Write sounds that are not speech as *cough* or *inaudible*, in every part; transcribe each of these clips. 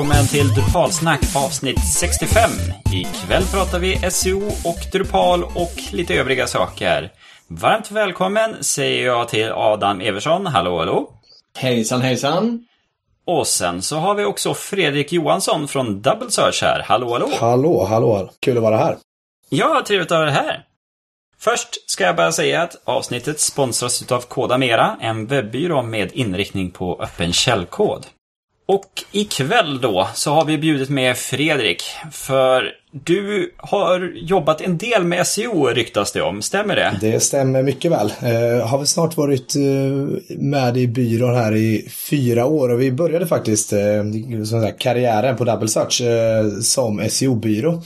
välkommen till Drupalsnack avsnitt 65. Ikväll pratar vi SEO och Drupal och lite övriga saker. Varmt välkommen säger jag till Adam Eversson. Hallå, hallå. Hejsan, hejsan. Och sen så har vi också Fredrik Johansson från Double Search här. Hallå, hallå. Hallå, hallå. Kul att vara här. Ja, trevligt att ha dig här. Först ska jag bara säga att avsnittet sponsras av Kodamera, en webbyrå med inriktning på öppen källkod. Och ikväll då så har vi bjudit med Fredrik, för du har jobbat en del med SEO ryktas det om, stämmer det? Det stämmer mycket väl. Jag har väl snart varit eh, med i byrån här i fyra år och vi började faktiskt eh, karriären på Double Search som SEO-byrå.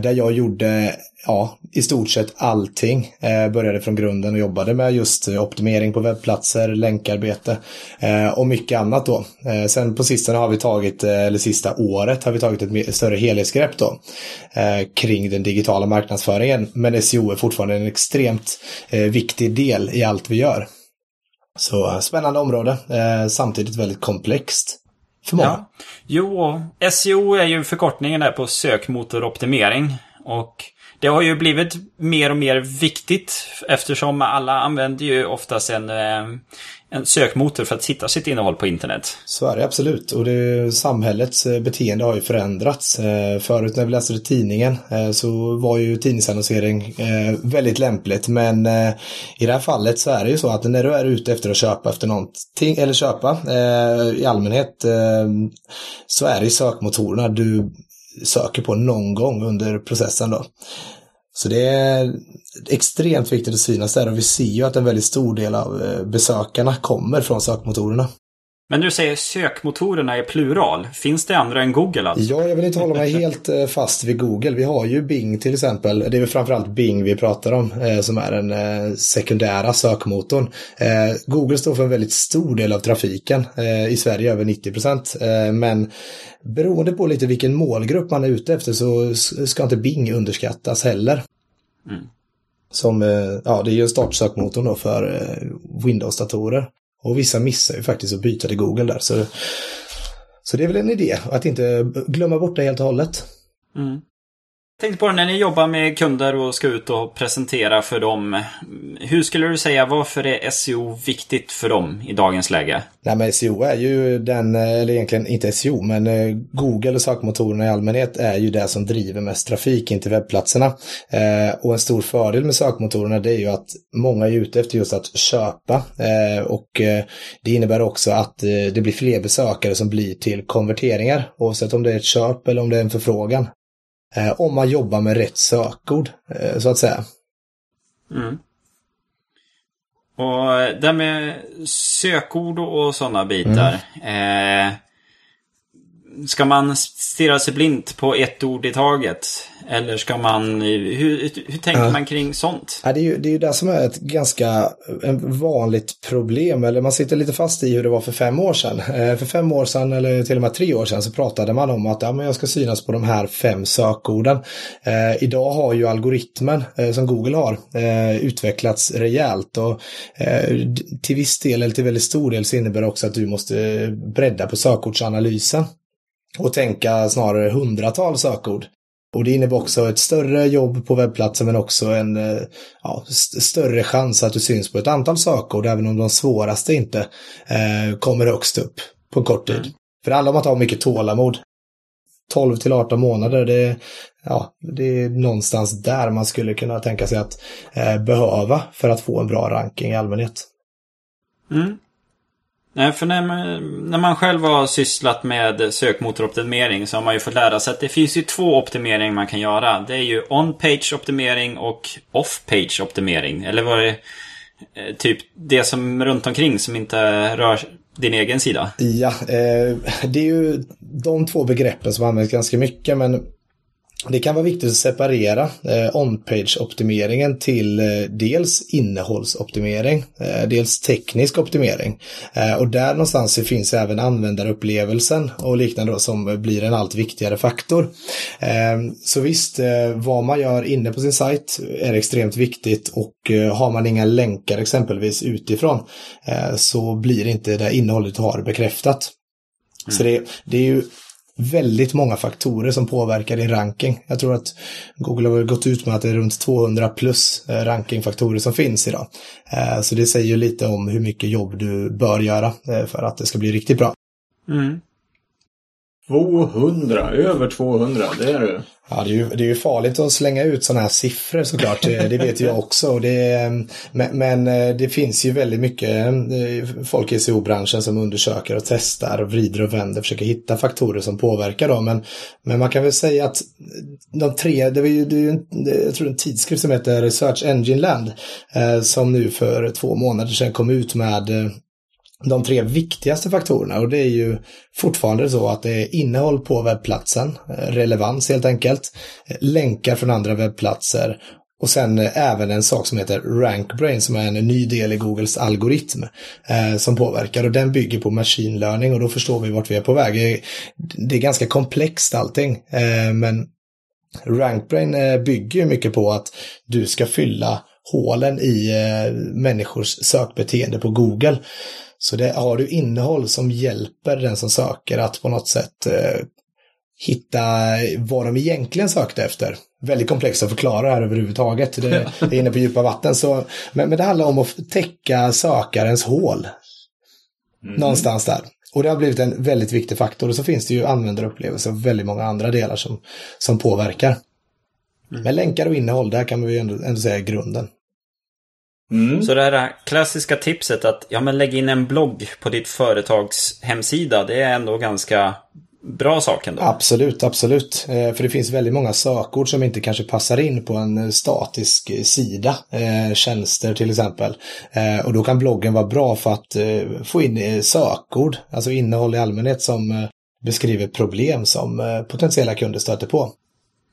Där jag gjorde ja, i stort sett allting. Eh, började från grunden och jobbade med just eh, optimering på webbplatser, länkarbete eh, och mycket annat då. Eh, sen på sistone har vi tagit, eh, eller sista året har vi tagit ett större helhetsgrepp då eh, kring den digitala marknadsföringen. Men SEO är fortfarande en extremt eh, viktig del i allt vi gör. Så eh, spännande område, samtidigt väldigt komplext. För många. Ja. Jo, SEO är ju förkortningen där på sökmotoroptimering. Och det har ju blivit mer och mer viktigt eftersom alla använder ju oftast en, eh, en sökmotor för att hitta sitt innehåll på internet. Så är det absolut. Och det, samhällets eh, beteende har ju förändrats. Eh, förut när vi läste i tidningen så var ju tidningsannonsering väldigt lämpligt. Men i det här fallet så är det ju så att när du är ute efter att köpa efter någonting, eller köpa i allmänhet, så är det sökmotorerna du söker på någon gång under processen då. Så det är extremt viktigt att synas där och vi ser ju att en väldigt stor del av eh, besökarna kommer från sökmotorerna. Men du säger sökmotorerna är plural. Finns det andra än Google alltså? Ja, jag vill inte hålla mig *laughs* helt eh, fast vid Google. Vi har ju Bing till exempel. Det är väl framförallt Bing vi pratar om eh, som är den eh, sekundära sökmotorn. Google står för en väldigt stor del av trafiken. I Sverige över 90 procent. Men beroende på lite vilken målgrupp man är ute efter så ska inte Bing underskattas heller. Mm. Som, ja, det är ju en startsökmotorn då för Windows-datorer. Och vissa missar ju faktiskt att byta till Google där. Så, så det är väl en idé att inte glömma bort det helt och hållet. Mm. Jag tänkte på det när ni jobbar med kunder och ska ut och presentera för dem. Hur skulle du säga, varför är SEO viktigt för dem i dagens läge? Nej, men SEO är ju den, eller egentligen inte SEO, men eh, Google och sökmotorerna i allmänhet är ju det som driver mest trafik in till webbplatserna. Eh, och en stor fördel med sökmotorerna det är ju att många är ute efter just att köpa. Eh, och det innebär också att det blir fler besökare som blir till konverteringar, oavsett om det är ett köp eller om det är en förfrågan. Eh, om man jobbar med rätt sökord, eh, så att säga. Mm. Och det med sökord och sådana bitar. Mm. Eh, ska man stirra sig blint på ett ord i taget? Eller ska man, hur, hur tänker ja. man kring sånt? Ja, det, är ju, det är ju det som är ett ganska vanligt problem, eller man sitter lite fast i hur det var för fem år sedan. Eh, för fem år sedan, eller till och med tre år sedan, så pratade man om att ja, men jag ska synas på de här fem sökorden. Eh, idag har ju algoritmen eh, som Google har eh, utvecklats rejält och eh, till viss del, eller till väldigt stor del, så innebär det också att du måste bredda på sökordsanalysen och tänka snarare hundratals sökord. Och det innebär också ett större jobb på webbplatsen men också en eh, ja, st större chans att du syns på ett antal sökord även om de svåraste inte eh, kommer högst upp på kort tid. Mm. För det handlar om att ha mycket tålamod. 12 till 18 månader, det, ja, det är någonstans där man skulle kunna tänka sig att eh, behöva för att få en bra ranking i allmänhet. Mm. Nej, för när man, när man själv har sysslat med sökmotoroptimering så har man ju fått lära sig att det finns ju två optimeringar man kan göra. Det är ju on-page optimering och off-page optimering. Eller vad det eh, typ det som runt omkring som inte rör din egen sida. Ja, eh, det är ju de två begreppen som används ganska mycket men det kan vara viktigt att separera eh, on-page-optimeringen till eh, dels innehållsoptimering, eh, dels teknisk optimering. Eh, och där någonstans finns även användarupplevelsen och liknande då, som blir en allt viktigare faktor. Eh, så visst, eh, vad man gör inne på sin sajt är extremt viktigt och har man inga länkar exempelvis utifrån så blir inte det innehållet du har bekräftat. Mm. Så det, det är ju väldigt många faktorer som påverkar din ranking. Jag tror att Google har gått ut med att det är runt 200 plus eh, rankingfaktorer som finns idag. Eh, så det säger ju lite om hur mycket jobb du bör göra eh, för att det ska bli riktigt bra. Mm. 200, över 200, det är du. Ja, det är, ju, det är ju farligt att slänga ut sådana här siffror såklart. Eh, det vet jag också. Det, eh, men, men eh, det finns ju väldigt mycket folk i SEO-branschen som undersöker och testar och vrider och vänder, försöker hitta faktorer som påverkar dem. Men, men man kan väl säga att de tre, det var ju, det är ju jag tror en tidskrift som heter Research Engine Land som nu för två månader sedan kom ut med de tre viktigaste faktorerna och det är ju fortfarande så att det är innehåll på webbplatsen, eh, relevans helt enkelt, eh, länkar från andra webbplatser och sen eh, även en sak som heter RankBrain som är en ny del i Googles algoritm eh, som påverkar och den bygger på machine learning och då förstår vi vart vi är på väg. Det är ganska komplext allting eh, men RankBrain bygger bygger mycket på att du ska fylla hålen i människors sökbeteende på Google. Så det har du innehåll som hjälper den som söker att på något sätt eh, hitta vad de egentligen sökte efter. Väldigt komplext att förklara här överhuvudtaget. Det, det är inne på djupa vatten. Så, men, men det handlar om att täcka sökarens hål. Mm. Någonstans där. Och det har blivit en väldigt viktig faktor. Och så finns det ju användarupplevelser och väldigt många andra delar som, som påverkar. Mm. Men länkar och innehåll, där kan vi ju ändå, ändå säga grunden. Mm. Så det här klassiska tipset att ja, men lägg in en blogg på ditt företags hemsida, det är ändå ganska bra sak ändå. Absolut, absolut. Eh, för det finns väldigt många sökord som inte kanske passar in på en eh, statisk eh, sida. Tjänster till exempel. Och då kan bloggen vara bra för att få in sökord, alltså innehåll i allmänhet som beskriver problem som potentiella kunder stöter på.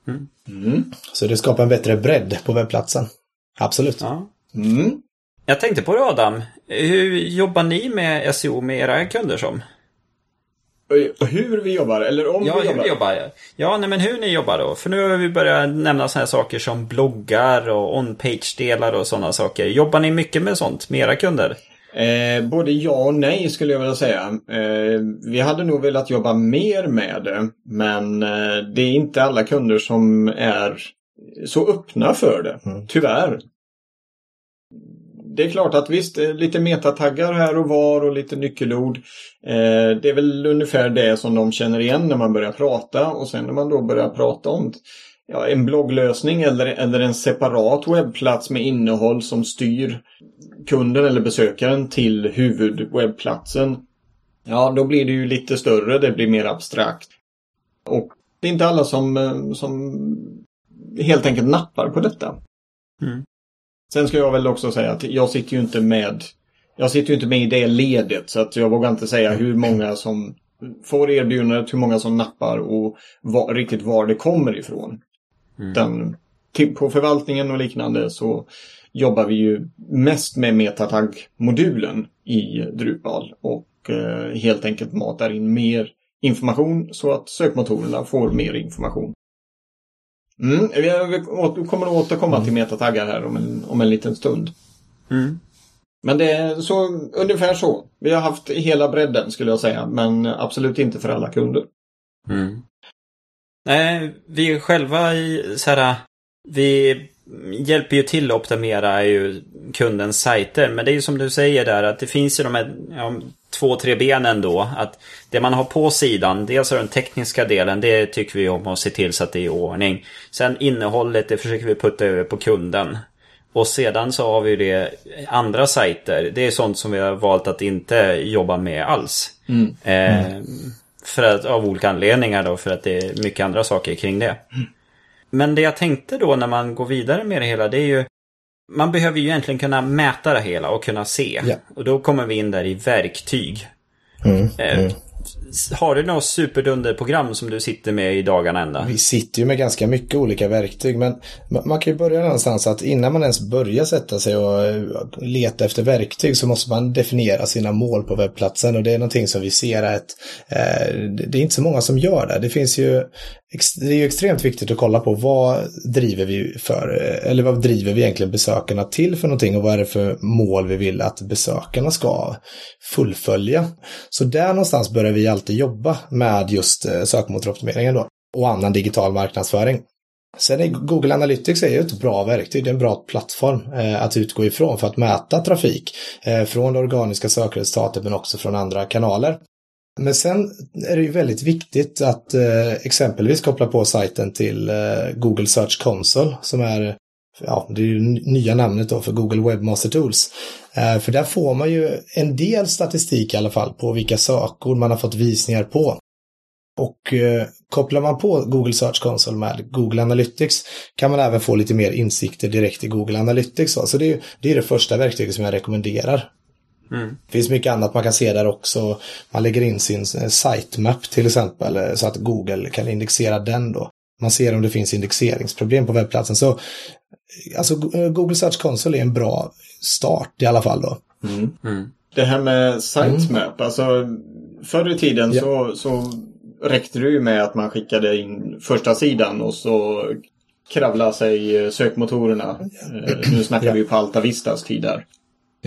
Mm. Mm. Så det skapar en bättre bredd på webbplatsen. Absolut. Ja. Mm. Jag tänkte på det Adam. Hur jobbar ni med SEO med era kunder som? Hur vi jobbar, eller om ja, vi jobbar? Hur vi jobbar. Ja, nej, men hur ni jobbar då. För nu har vi börjat nämna sådana här saker som bloggar och on-page-delar och sådana saker. Jobbar ni mycket med sånt med era kunder? Eh, både ja och nej skulle jag vilja säga. Eh, vi hade nog velat jobba mer med det. Men eh, det är inte alla kunder som är så öppna för det. Mm. Tyvärr det är klart att visst, eh, lite metataggar här och var och lite nyckelord. Eh, det är väl ungefär det som de känner igen när man börjar prata och sen när man då börjar prata om ja, en blogglösning eller, eller en separat webbplats med innehåll som styr kunden eller besökaren till huvudwebbplatsen. Ja, då blir det ju lite större, det blir mer abstrakt. Och det är inte alla som, eh, som helt enkelt nappar på detta. Mm. Sen ska jag väl också säga att jag sitter ju inte med jag sitter ju inte med i det ledet så att jag vågar inte säga hur många som får erbjudandet, hur många som nappar och var, riktigt var det kommer ifrån. Mm. Den, på förvaltningen och liknande så jobbar vi ju mest med metatag-modulen i Drupal och eh, helt enkelt matar in mer information så att sökmotorerna får mer information. Mm, vi kommer att återkomma till metataggar här om en, om en liten stund. Mm. Men det är så, ungefär så. Vi har haft hela bredden skulle jag säga, men absolut inte för alla kunder. Mm. Nej, vi själva i så här, vi hjälper ju till att optimera ju kundens sajter. Men det är ju som du säger där att det finns ju de här ja, två, tre benen då. Att det man har på sidan, dels är den tekniska delen, det tycker vi om att se till så att det är i ordning. Sen innehållet, det försöker vi putta över på kunden. Och sedan så har vi det andra sajter. Det är sånt som vi har valt att inte jobba med alls. Mm. Eh, för att, av olika anledningar då, för att det är mycket andra saker kring det. Mm. Men det jag tänkte då när man går vidare med det hela, det är ju man behöver ju egentligen kunna mäta det hela och kunna se. Ja. Och då kommer vi in där i verktyg. Mm, eh, mm. Har du något superdunderprogram som du sitter med i dagarna ända? Vi sitter ju med ganska mycket olika verktyg men man kan ju börja någonstans att innan man ens börjar sätta sig och eh, leta efter verktyg så måste man definiera sina mål på webbplatsen och det är någonting som vi ser att eh, det är inte så många som gör det. Det finns ju det är ju extremt viktigt att kolla på vad driver vi för, eller vad driver vi egentligen besökarna till för någonting och vad är det för mål vi vill att besökarna ska fullfölja. Så där någonstans börjar vi alltid jobba med just eh, sökmotoroptimeringen då och annan digital marknadsföring. Sen är Google Analytics är ju ett bra verktyg, det är en bra plattform eh, att utgå ifrån för att mäta trafik eh, från det organiska sökresultatet men också från andra kanaler. Men sen är det ju väldigt viktigt att eh, exempelvis koppla på sajten till eh, Google Search Console som är ja, det är ju nya namnet då för Google Webmaster Tools. Eh, för där får man ju en del statistik i alla fall på vilka sökord man har fått visningar på. Och eh, kopplar man på Google Search Console med Google Analytics kan man även få lite mer insikter direkt i Google Analytics. Så det är, det är det första verktyget som jag rekommenderar. Mm. Det finns mycket annat man kan se där också. Man lägger in sin eh, sitemap till exempel eh, så att Google kan indexera den då. Man ser om det finns indexeringsproblem på webbplatsen. Så alltså eh, Google Search Console är en bra start i alla fall då. Mm. Mm. Det här med sitemap, mm. alltså förr i tiden ja. så, så räckte det ju med att man skickade in första sidan och så kravla sig sökmotorerna. Nu snackar ja. vi ju på Alta Vistas tid där.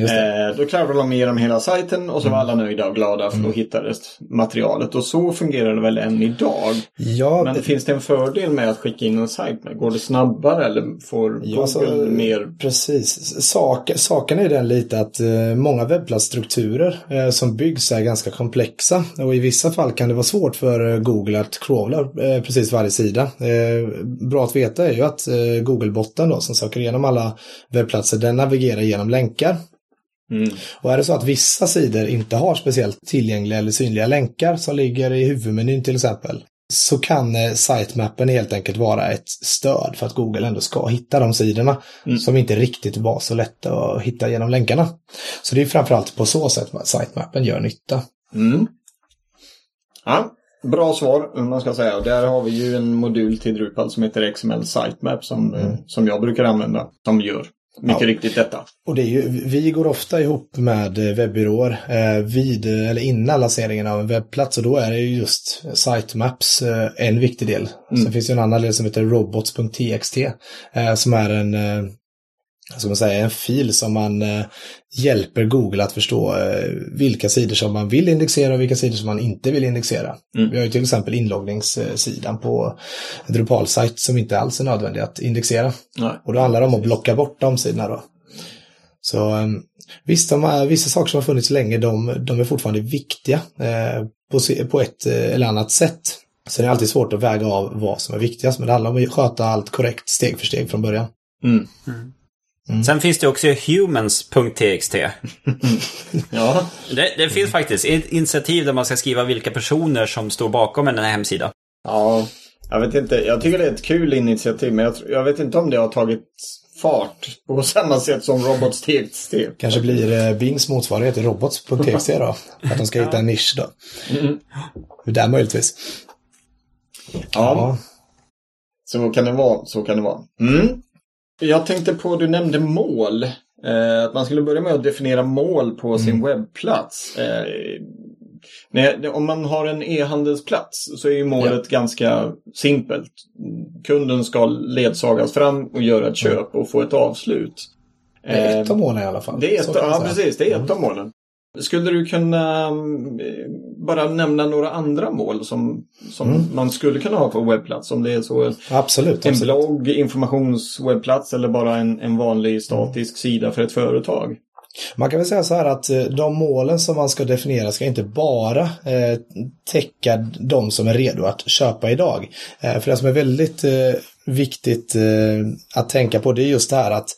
Eh, då klarade de igenom hela sajten och så var mm. alla nöjda och glada för då mm. hittades materialet. Och så fungerar det väl än idag. Ja, Men det... finns det en fördel med att skicka in en sajt? Går det snabbare eller får Google ja, alltså, mer? Precis. Sak, saken är den lite att eh, många webbplatsstrukturer eh, som byggs är ganska komplexa. Och i vissa fall kan det vara svårt för eh, Google att crawla eh, precis varje sida. Eh, bra att veta är ju att Google-botten då som söker igenom alla webbplatser den navigerar genom länkar. Mm. Och är det så att vissa sidor inte har speciellt tillgängliga eller synliga länkar som ligger i huvudmenyn till exempel, så kan eh, sitemappen helt enkelt vara ett stöd för att Google ändå ska hitta de sidorna mm. som inte riktigt var så lätta att hitta genom länkarna. Så det är framförallt på så sätt att sitemappen gör nytta. Mm. Ja, bra svar, man ska säga. Där har vi ju en modul till Drupal som heter XML Sitemap som, mm. som jag brukar använda, som gör mycket ja. riktigt detta. Och det är ju, vi går ofta ihop med webbyråer eh, vid eller innan lanseringen av en webbplats och då är det ju just sitemaps eh, en viktig del. Mm. Sen finns det en annan del som heter robots.txt eh, som är en man säga, en fil som man eh, hjälper Google att förstå eh, vilka sidor som man vill indexera och vilka sidor som man inte vill indexera. Mm. Vi har ju till exempel inloggningssidan på Drupal-sajt som inte alls är nödvändig att indexera. Nej. Och då handlar det om att blocka bort de sidorna då. Så eh, visst, de, vissa saker som har funnits länge, de, de är fortfarande viktiga eh, på, på ett eh, eller annat sätt. Så det är alltid svårt att väga av vad som är viktigast, men det handlar om att sköta allt korrekt steg för steg från början. Mm. Mm. Mm. Sen finns det också humans.txt. *laughs* ja. Det, det, finns faktiskt ett initiativ där man ska skriva vilka personer som står bakom en hemsida. Ja, jag vet inte. Jag tycker det är ett kul initiativ, men jag, jag vet inte om det har tagit fart på *laughs* samma sätt som robots.txt. Kanske blir Bings motsvarighet till robots.txt då. Att de ska hitta en nisch då. Mm. Där möjligtvis. Ja. ja. Så kan det vara. Så kan det vara. Mm. Jag tänkte på, du nämnde mål. Eh, att man skulle börja med att definiera mål på mm. sin webbplats. Eh, nej, om man har en e-handelsplats så är ju målet ja. ganska simpelt. Kunden ska ledsagas fram och göra ett mm. köp och få ett avslut. Det är ett av målen i alla fall. Det är ett, ja, precis. Det är ett mm. av målen. Skulle du kunna mm, bara nämna några andra mål som, som mm. man skulle kunna ha på webbplats? Om det är så absolut, en absolut. blogg, informationswebbplats eller bara en, en vanlig statisk mm. sida för ett företag? Man kan väl säga så här att eh, de målen som man ska definiera ska inte bara eh, täcka de som är redo att köpa idag. Eh, för det som är väldigt eh, viktigt att tänka på det är just det här att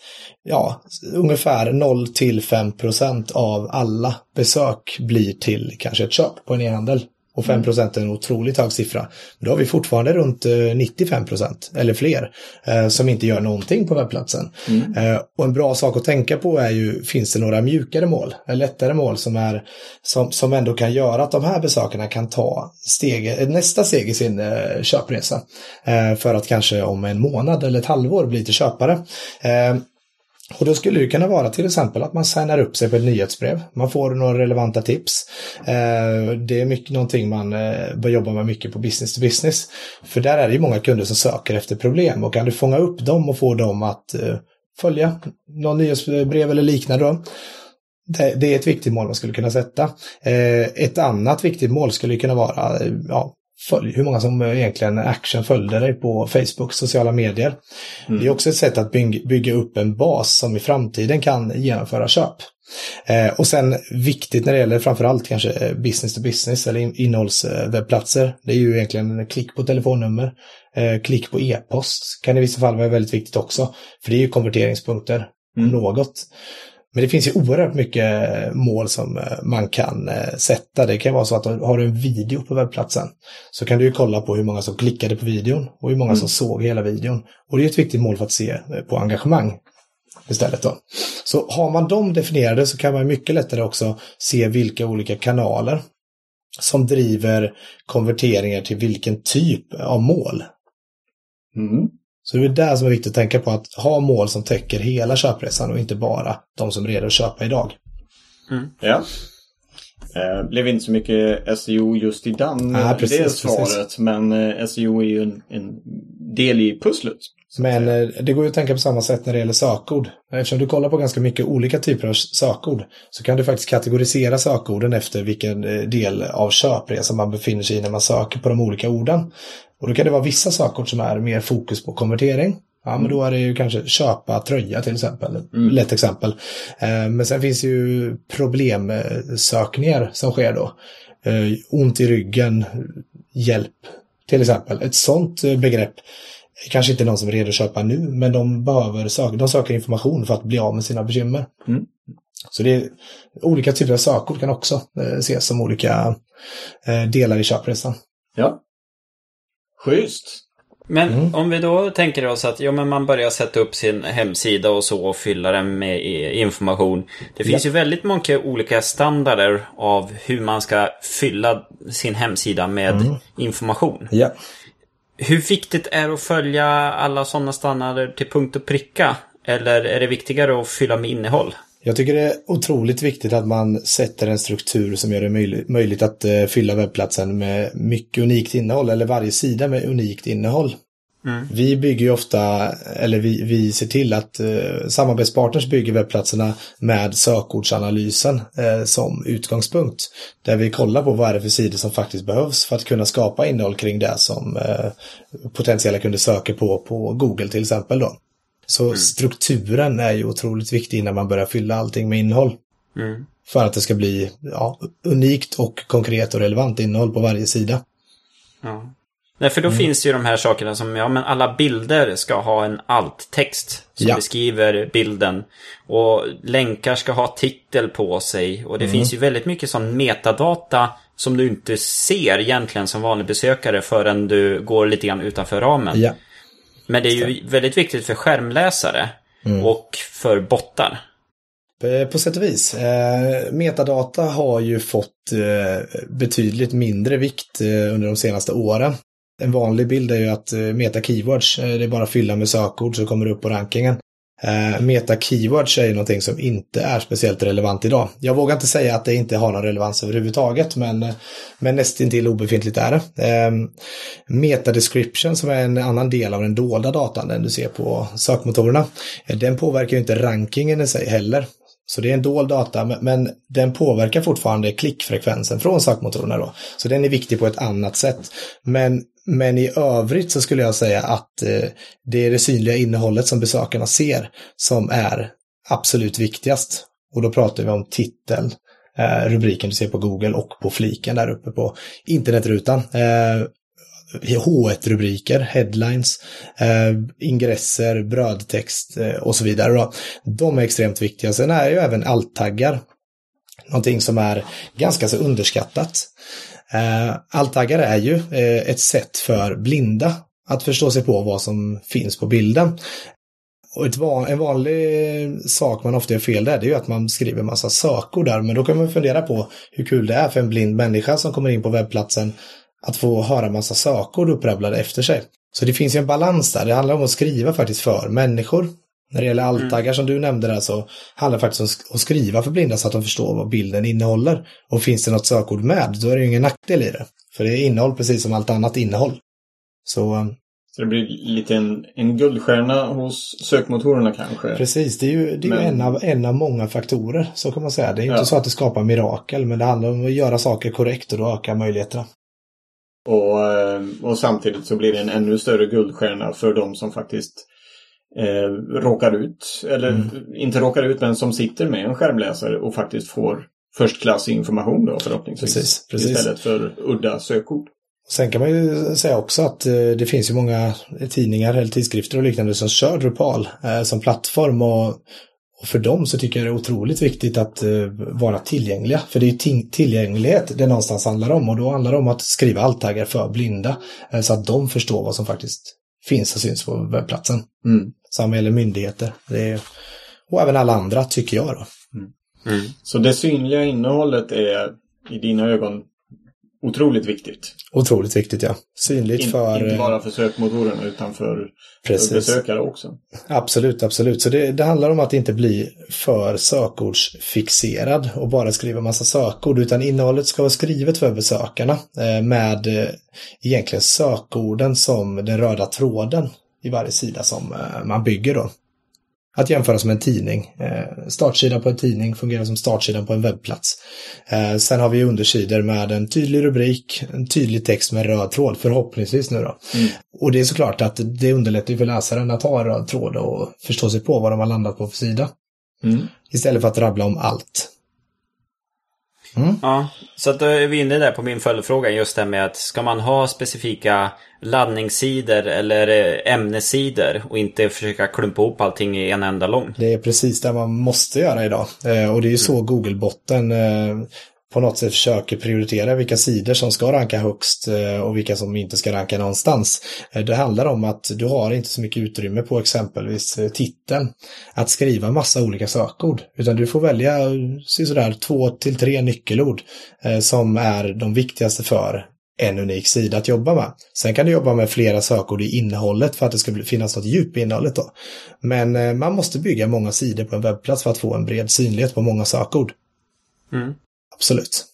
ja, ungefär 0 till 5 procent av alla besök blir till kanske ett köp på en e-handel. Och 5 procent är en otroligt hög siffra. Då har vi fortfarande runt 95 eh, procent eller fler eh, som inte gör någonting på webbplatsen. Mm. Eh, och en bra sak att tänka på är ju, finns det några mjukare mål, lättare mål som, är, som, som ändå kan göra att de här besökarna kan ta steg, nästa steg i sin köpresa. För att kanske om en månad eller ett halvår bli till köpare. Och då skulle det kunna vara till exempel att man signar upp sig på ett nyhetsbrev. Man får några relevanta tips. Eh, det är mycket någonting man eh, bör jobba med mycket på business to business. För där är det ju många kunder som söker efter problem och kan du fånga upp dem och få dem att eh, följa någon nyhetsbrev eller liknande då. Det, är ett viktigt mål man skulle kunna sätta. Ett annat viktigt mål skulle kunna vara ja, följ, hur många som egentligen action följde dig på Facebook, sociala medier. Mm. Det är också ett sätt att bygga upp en bas som i framtiden kan genomföra köp. Eh, och sen viktigt när det gäller framförallt kanske eh, business to business eller innehållswebbplatser. Det är ju egentligen en klick på telefonnummer, eh, klick på e-post kan i vissa fall vara väldigt viktigt också. För det är ju konverteringspunkter mm. något. Men det finns ju oerhört mycket mål som eh, man kan eh, sätta. Det kan vara så att har du en video på webbplatsen så kan du ju kolla på hur många som klickade på videon och hur många mm. som såg hela videon. Och det är ett viktigt mål för att se eh, på engagemang istället då. Så har man dem definierade så kan man mycket lättare också se vilka olika kanaler som driver konverteringar till vilken typ av mål. Mm. Så det är det som är viktigt att tänka på, att ha mål som täcker hela köpresan och inte bara de som är redo att köpa idag. Mm. Ja. Eh, blev inte så mycket SEO just i den, ah, precis, det svaret, precis. men eh, SEO är ju en, en del i pusslet. Men eh, det går ju att tänka på samma sätt när det gäller sökord. Eftersom du kollar på ganska mycket olika typer av sökord så kan du faktiskt kategorisera sökorden efter vilken eh, del av köpresan man befinner sig i när man söker på de olika orden. Och då kan det vara vissa sökord som är mer fokus på konvertering. Ja, men då är det ju kanske köpa tröja till exempel. Mm. Lätt exempel. Eh, men sen finns ju problemsökningar som sker då. Ont i ryggen, hjälp till exempel. Ett sånt begrepp kanske inte någon som är redo att köpa nu, men de behöver söka, de söker information för att bli av med sina bekymmer. Mm. Så det är olika typer av sökord kan också ses som olika delar i köpresan. Ja. Schysst. Men mm. om vi då tänker oss att ja, men man börjar sätta upp sin hemsida och så och fylla den med information. Det finns ja. ju väldigt många olika standarder av hur man ska fylla sin hemsida med mm. information. Ja. Hur viktigt är det att följa alla sådana standarder till punkt och pricka? Eller är det viktigare att fylla med innehåll? Jag tycker det är otroligt viktigt att man sätter en struktur som gör det möjligt att eh, fylla webbplatsen med mycket unikt innehåll eller varje sida med unikt innehåll. Mm. Vi bygger ju ofta, eller vi, vi ser till att uh, samarbetspartners bygger webbplatserna med sökordsanalysen uh, som utgångspunkt. Där vi kollar på vad är det för sidor som faktiskt behövs för att kunna skapa innehåll kring det som potentiella kunder söker på på Google till exempel då. Så mm. strukturen är ju otroligt viktig innan man börjar fylla allting med innehåll. Mm. För att det ska bli ja, unikt och konkret och relevant innehåll på varje sida. Ja. Nej, för då mm. finns ju de här sakerna som, ja men alla bilder ska ha en alt-text som ja. beskriver bilden. Och länkar ska ha titel på sig. Och det mm. finns ju väldigt mycket sån metadata som du inte ser egentligen som vanlig besökare förrän du går lite grann utanför ramen. Ja. Men det är ju väldigt viktigt för skärmläsare mm. och för bottar. Eh, på sätt och vis. Eh, metadata har ju fått eh, betydligt mindre vikt under de senaste åren. En vanlig bild är ju att eh, meta keywords, eh, det är bara att fylla med sökord så kommer det upp på rankingen. Eh, meta keywords är ju någonting som inte är speciellt relevant idag. Jag vågar inte säga att det inte har någon relevans överhuvudtaget, men, men nästintill obefintligt är det. Ehm, meta description som är en annan del av den dolda datan, den du ser på sökmotorerna, den påverkar ju inte rankingen i sig heller. Så det är en dold data, men den påverkar fortfarande klickfrekvensen från sökmotorerna då. Så den är viktig på ett annat sätt. Men men i övrigt så skulle jag säga att eh, det är det synliga innehållet som besökarna ser som är absolut viktigast. Och då pratar vi om titeln, eh, rubriken du ser på Google och på fliken där uppe på internetrutan. Eh, H1-rubriker, headlines, ingresser, brödtext och så vidare. Då. De är extremt viktiga. Sen är ju även alt-taggar någonting som är ganska så underskattat. Eh, är ju eh, ett sätt för blinda att förstå sig på vad som finns på bilden. Och ett van, en vanlig sak man ofta gör fel där, det är ju att man skriver massa sökord där, men då kan man fundera på hur kul det är för en blind människa som kommer in på webbplatsen att få höra massa sökord upprabblade efter sig. Så det finns ju en balans där, det handlar om att skriva faktiskt för människor när det gäller alttaggar som du nämnde där så handlar det faktiskt om att skriva för blinda så att de förstår vad bilden innehåller. Och finns det något sökord med, då är det ju ingen nackdel i det. För det är innehåll precis som allt annat innehåll. Så eh, Så det blir lite en, en guldstjärna hos sökmotorerna kanske. Precis, det är ju, det är Men- en, av, en av många faktorer, så kan man säga. Det är Ja. inte så att det skapar mirakel, men det handlar om att göra saker korrekt och då ökar möjligheterna. Och, eh, och samtidigt så blir det en ännu större guldstjärna för de som faktiskt eh, råkar ut, eller Mm. inte råkar ut, men som sitter med en skärmläsare och faktiskt får förstklassig information då förhoppningsvis. Precis, precis. Istället för udda sökord. Sen kan man ju säga också att eh, det finns ju många tidningar eller tidskrifter och liknande som kör Drupal eh, som plattform och, och för dem så tycker jag det är otroligt viktigt att eh, vara tillgängliga. För det är tillgänglighet det någonstans handlar om och då handlar det om att skriva alttaggar för blinda så att de förstår vad som faktiskt finns och syns på webbplatsen. Mm. Samma gäller myndigheter. Det är, och även alla andra tycker jag då. Mm. Så det synliga innehållet är i dina ögon otroligt viktigt. Otroligt viktigt ja. Synligt In, för... inte eh, bara för sökmotorerna utan för, för Precis. besökare också. Absolut, absolut. Så det, det handlar om att inte bli för sökordsfixerad och bara skriva massa sökord, utan innehållet ska vara skrivet för besökarna eh, med eh, egentligen sökorden som den röda tråden i varje sida som eh, man bygger då. Att jämföra som en tidning. Eh, startsida på en tidning fungerar som startsidan på en webbplats. Eh, sen har vi undersidor med en tydlig rubrik, en tydlig text med röd tråd, förhoppningsvis nu då. Och det är såklart att det underlättar för läsaren att ha en röd tråd och förstå sig på vad de har landat på för sida. Mm. Istället för att rabbla om allt. Ja, så att då är vi inne där på min följdfråga just det med att ska man ha specifika laddningssidor eller eh, ämnessidor och inte försöka klumpa ihop allting i en enda lång? Det är precis det man måste göra idag. Eh, och det är ju så Google-botten eh, på något sätt försöker prioritera vilka sidor som ska ranka högst eh, och vilka som inte ska ranka någonstans. Eh, det handlar om att du har inte så mycket utrymme på exempelvis eh, titeln att skriva massa olika sökord. Utan du får välja sådär två till tre nyckelord som är de viktigaste för en unik sida att jobba med. Sen kan du jobba med flera sökord i innehållet för att det ska finnas något djup i innehållet då. Men man måste bygga många sidor på en webbplats för att få en bred synlighet på många sökord. Mm. Absolut.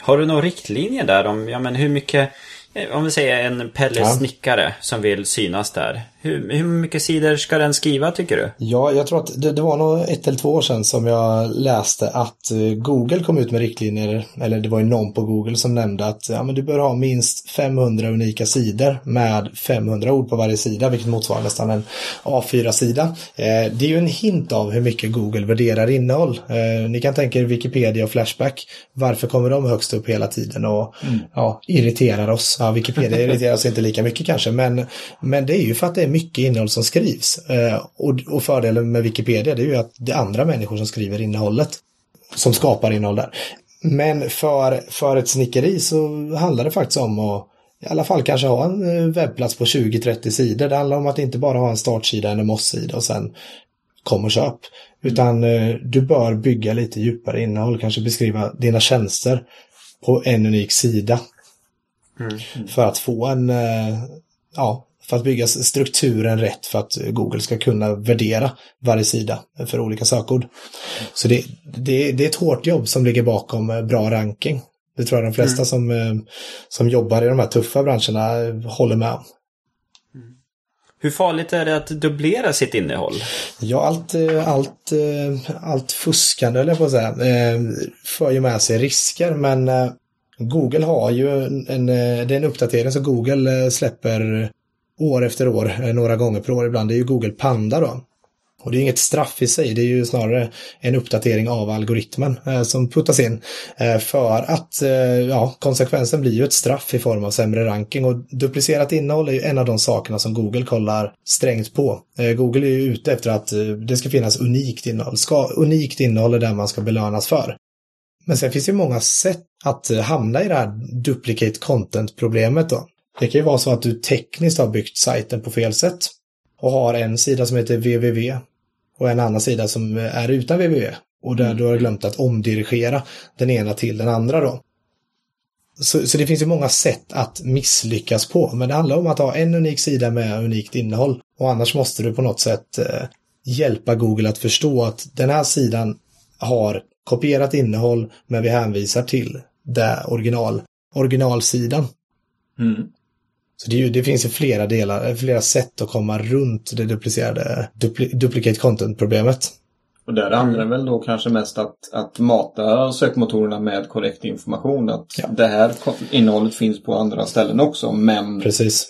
Har du några riktlinjer där om, ja men hur mycket, eh, om vi säger en Pelle Ja. snickare som vill synas där. Hur, hur mycket sidor ska den skriva tycker du? Ja, jag tror att det, det var nog ett eller två år sedan som jag läste att eh, Google kom ut med riktlinjer, eller det var ju någon på Google som nämnde att ja, men du bör ha minst 500 unika sidor med 500 ord på varje sida, vilket motsvarar nästan en A4-sida. Eh, det är ju en hint av hur mycket Google värderar innehåll. Eh, ni kan tänka er Wikipedia och Flashback. Varför kommer de högst upp hela tiden och ja, irriterar oss? Ja, Wikipedia irriterar oss inte lika mycket kanske, men, men det är ju för att det är mycket innehåll som skrivs. Eh, och, och fördelen med Wikipedia det är ju att det är andra människor som skriver innehållet. Som skapar innehåll där. Men för, för ett snickeri så handlar det faktiskt om att i alla fall kanske ha en eh, webbplats på 20-30 sidor. Det handlar om att inte bara ha en startsida, en emoss-sida och sen kom och köp. Utan eh, du bör bygga lite djupare innehåll, kanske beskriva dina tjänster på en unik sida. För att få en, ja, för att bygga strukturen rätt för att Google ska kunna värdera varje sida för olika sökord. Så det, det, det är ett hårt jobb som ligger bakom eh, bra ranking. Det tror jag de flesta som, eh, som jobbar i de här tuffa branscherna eh, håller med om. Hur farligt är det att dubblera sitt innehåll? Ja, allt, allt, allt fuskande, eller på att säga, för ju med sig risker, men Google har ju en, det är en uppdatering som Google släpper år efter år, eh, några gånger per år ibland. Det är ju Google Panda då. Och det är inget straff i sig, det är ju snarare en uppdatering av algoritmen eh, som puttas in. Eh, för att eh, ja, konsekvensen blir ju ett straff i form av sämre ranking och duplicerat innehåll är ju en av de sakerna som Google kollar strängt på. Eh, Google är ju ute efter att eh, det ska finnas unikt innehåll. Ska, unikt innehåll är det man ska belönas för. Men sen finns det ju många sätt att eh, hamna i det här duplicate content-problemet då. Det kan ju vara så att du tekniskt har byggt sajten på fel sätt och har en sida som heter www och en annan sida som är utan www och där du har glömt att omdirigera den ena till den andra då. Så, så det finns ju många sätt att misslyckas på, men det handlar om att ha en unik sida med unikt innehåll och annars måste du på något sätt eh, hjälpa Google att förstå att den här sidan har kopierat innehåll men vi hänvisar till det original, originalsidan. Mm. Så det, det finns ju flera delar, flera sätt att komma runt det duplicerade dupli, duplicate content-problemet. Och där handlar det väl då kanske mest att, att mata sökmotorerna med korrekt information. Att Ja. det här innehållet finns på andra ställen också men Precis.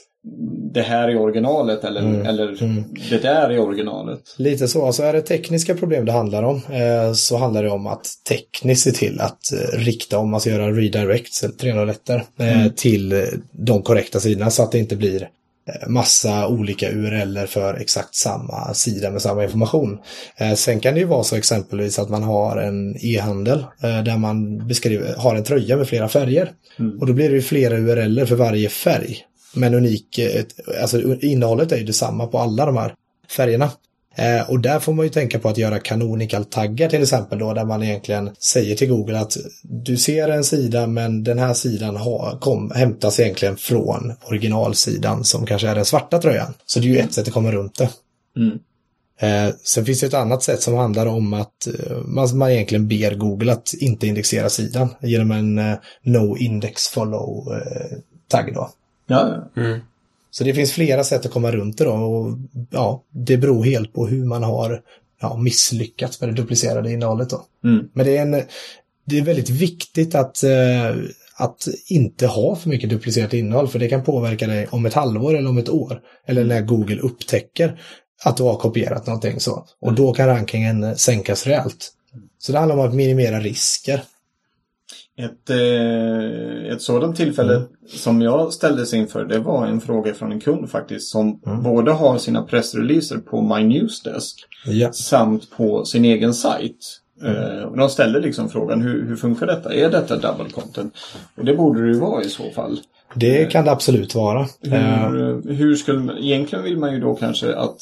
Det här är originalet eller, Mm. eller Mm. det där är originalet. Lite så. Alltså är det tekniska problem det handlar om eh, så handlar det om att tekniskt se till att eh, rikta om ska göra redirects eller 301 eh, Mm. till eh, de korrekta sidorna så att det inte blir eh, massa olika URLer för exakt samma sida med samma information. Eh, sen kan det ju vara så exempelvis att man har en e-handel eh, där man beskriver, har en tröja med flera färger. Mm. Och då blir det ju flera URLer för varje färg. Men unik, alltså innehållet är ju detsamma på alla de här färgerna. Eh, och där får man ju tänka på att göra canonical-taggar till exempel då, där man egentligen säger till Google att du ser en sida men den här sidan har, kom, hämtas egentligen från originalsidan som kanske är den svarta tröjan. Så det är ju ett sätt att komma runt det. Mm. Eh, sen finns det ett annat sätt som handlar om att eh, man, man egentligen ber Google att inte indexera sidan genom en eh, no index follow eh, då. Ja. Mm. Så det finns flera sätt att komma runt det då och ja, det beror helt på hur man har ja, misslyckats med det duplicerade innehållet då. Mm. Men det är, en, det är väldigt viktigt att, eh, att inte ha för mycket duplicerat innehåll för det kan påverka dig om ett halvår eller om ett år. Eller när Google upptäcker att du har kopierat någonting så. Och då kan rankingen sänkas rejält. Så det handlar om att minimera risker. Ett, eh, ett sådant tillfälle Mm. som jag ställdes inför det var en fråga från en kund faktiskt som Mm. både har sina pressreleaser på My Newsdesk Ja. samt på sin egen sajt. Eh, och de ställer liksom frågan hur, hur funkar detta? Är detta double content? Och det borde det ju vara i så fall. Det kan det absolut vara. Eh, Hur, hur skulle egentligen vill man ju då kanske att,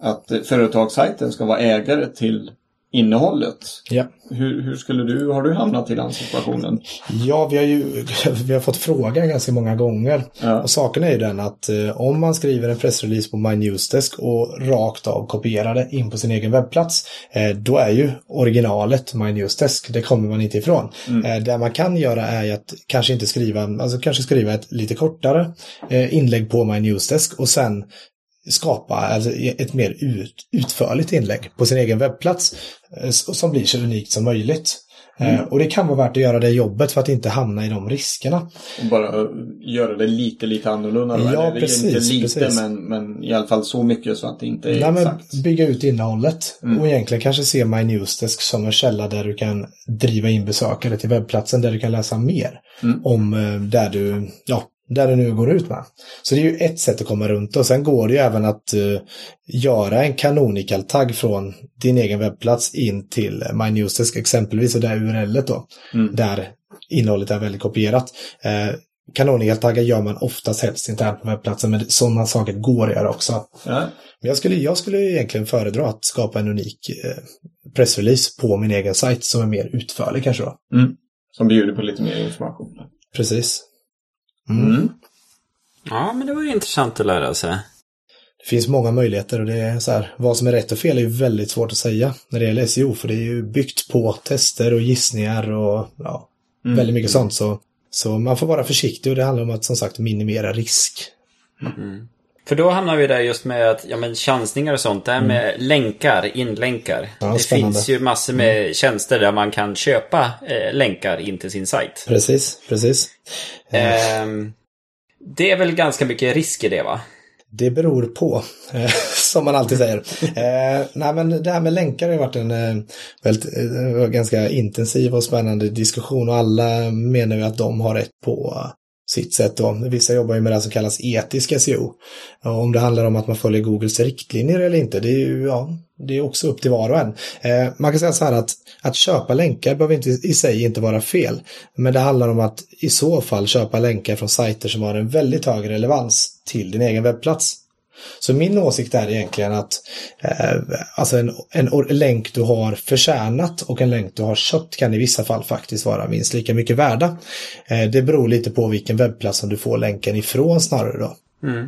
att företagssajten ska vara ägare till innehållet. ja. Hur, hur skulle du, har du hamnat i den situationen? Ja, vi har ju *laughs* vi har fått frågan ganska många gånger. Ja. Och saken är ju den att eh, om man skriver en pressrelease på My Newsdesk och rakt av kopierar det in på sin egen webbplats, eh, då är ju originalet My Newsdesk. Det kommer man inte ifrån. Eh, det man kan göra är att kanske inte skriva, alltså kanske skriva ett lite kortare eh, inlägg på My Newsdesk och sen skapa alltså, ett mer ut, utförligt inlägg på sin egen webbplats eh, som blir så unikt som möjligt. Eh, Och det kan vara värt att göra det jobbet för att inte hamna i de riskerna. Och bara göra det lite, lite annorlunda. Ja, Eller precis, Inte lite, precis. Men, men i alla fall så mycket så att det inte är Nej, exakt. bygga ut innehållet Mm. och egentligen kanske se My Newsdesk som en källa där du kan driva in besökare till webbplatsen där du kan läsa mer Mm. om eh, där du, ja, där du nu går ut med. Så det är ju ett sätt att komma runt och sen går det ju även att eh, göra en canonical-tagg från din egen webbplats in till My Newsdesk exempelvis och det här URLet då, Mm. där innehållet är väldigt kopierat. Eh, Canonical-taggar gör man oftast helst internt på webbplatsen men sådana saker går att göra också. Ja. Men jag skulle, jag skulle egentligen föredra att skapa en unik eh, pressrelease på min egen sajt som är mer utförlig kanske då. Mm. Som bjuder på lite mer information. Precis. Mm. Mm. Ja, men det var ju intressant att lära sig. Det finns många möjligheter och det är så här, vad som är rätt och fel är ju väldigt svårt att säga när det gäller SEO för det är ju byggt på tester och gissningar och ja, Mm. väldigt mycket sånt så, så man får vara försiktig och det handlar om att som sagt minimera risk. För då hamnar vi där just med att, ja men chansningar och sånt. Det här med länkar, inlänkar. Mm. Ja, det spännande. finns ju massor med tjänster där man kan köpa eh, länkar in till sin sajt. Precis, precis. Ehm, det är väl ganska mycket risk i det va? Det beror på, eh, *laughs* som man alltid säger. Eh, nej, men det här med länkar har varit en eh, väldigt, eh, ganska intensiv och spännande diskussion och alla menar ju att de har rätt på eh, sitt sätt. Då. Vissa jobbar ju med det som kallas etisk SEO. Och om det handlar om att man följer Googles riktlinjer eller inte, det är ju ja, det är också upp till var och en. Eh, man kan säga så här att att köpa länkar behöver inte i sig inte vara fel. Men det handlar om att i så fall köpa länkar från sajter som har en väldigt hög relevans till din egen webbplats. Så min åsikt är egentligen att eh, alltså en, en länk du har förtjänat och en länk du har köpt kan i vissa fall faktiskt vara minst lika mycket värda. Eh, det beror lite på vilken webbplats som du får länken ifrån snarare då.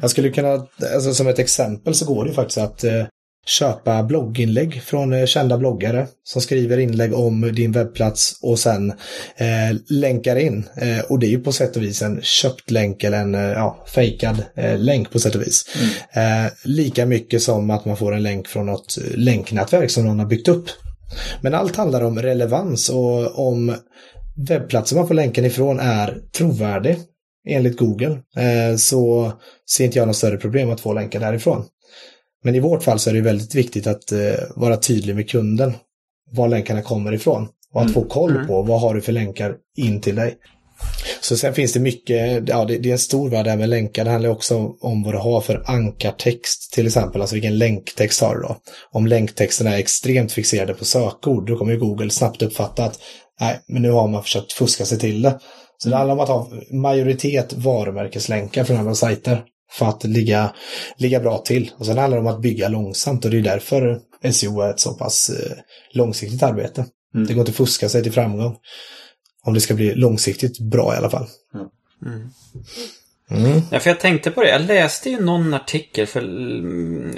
Jag skulle kunna, alltså som ett exempel så går det faktiskt att eh, köpa blogginlägg från eh, kända bloggare som skriver inlägg om din webbplats och sen eh, länkar in. Eh, och det är ju på sätt och vis en köpt länk eller en eh, ja, fejkad eh, länk på sätt och vis. Mm. Eh, lika mycket som att man får en länk från något länknätverk som någon har byggt upp. Men allt handlar om relevans och om webbplatsen man får länken ifrån är trovärdig enligt Google så ser inte jag något större problem att få länkar därifrån. Men i vårt fall så är det väldigt viktigt att eh, vara tydlig med kunden var länkarna kommer ifrån och att mm. få koll mm. på vad har du för länkar in till dig. Så sen finns det mycket, ja det, det är en stor värld där med länkar. Det handlar också om vad du har för ankartext till exempel, alltså vilken länktext har du då. Om länktexterna är extremt fixerade på sökord, då kommer Google snabbt uppfatta att nej, men nu har man försökt fuska sig till det. Så det handlar om att ha majoritet varumärkeslänkar från andra sajter för att ligga, ligga bra till. Och sen handlar det om att bygga långsamt och det är därför SEO är ett så pass eh, långsiktigt arbete. Mm. Det går inte att fuska sig till framgång. Om det ska bli långsiktigt bra i alla fall. Mm. Mm. Ja, för jag tänkte på det. Jag läste ju någon artikel för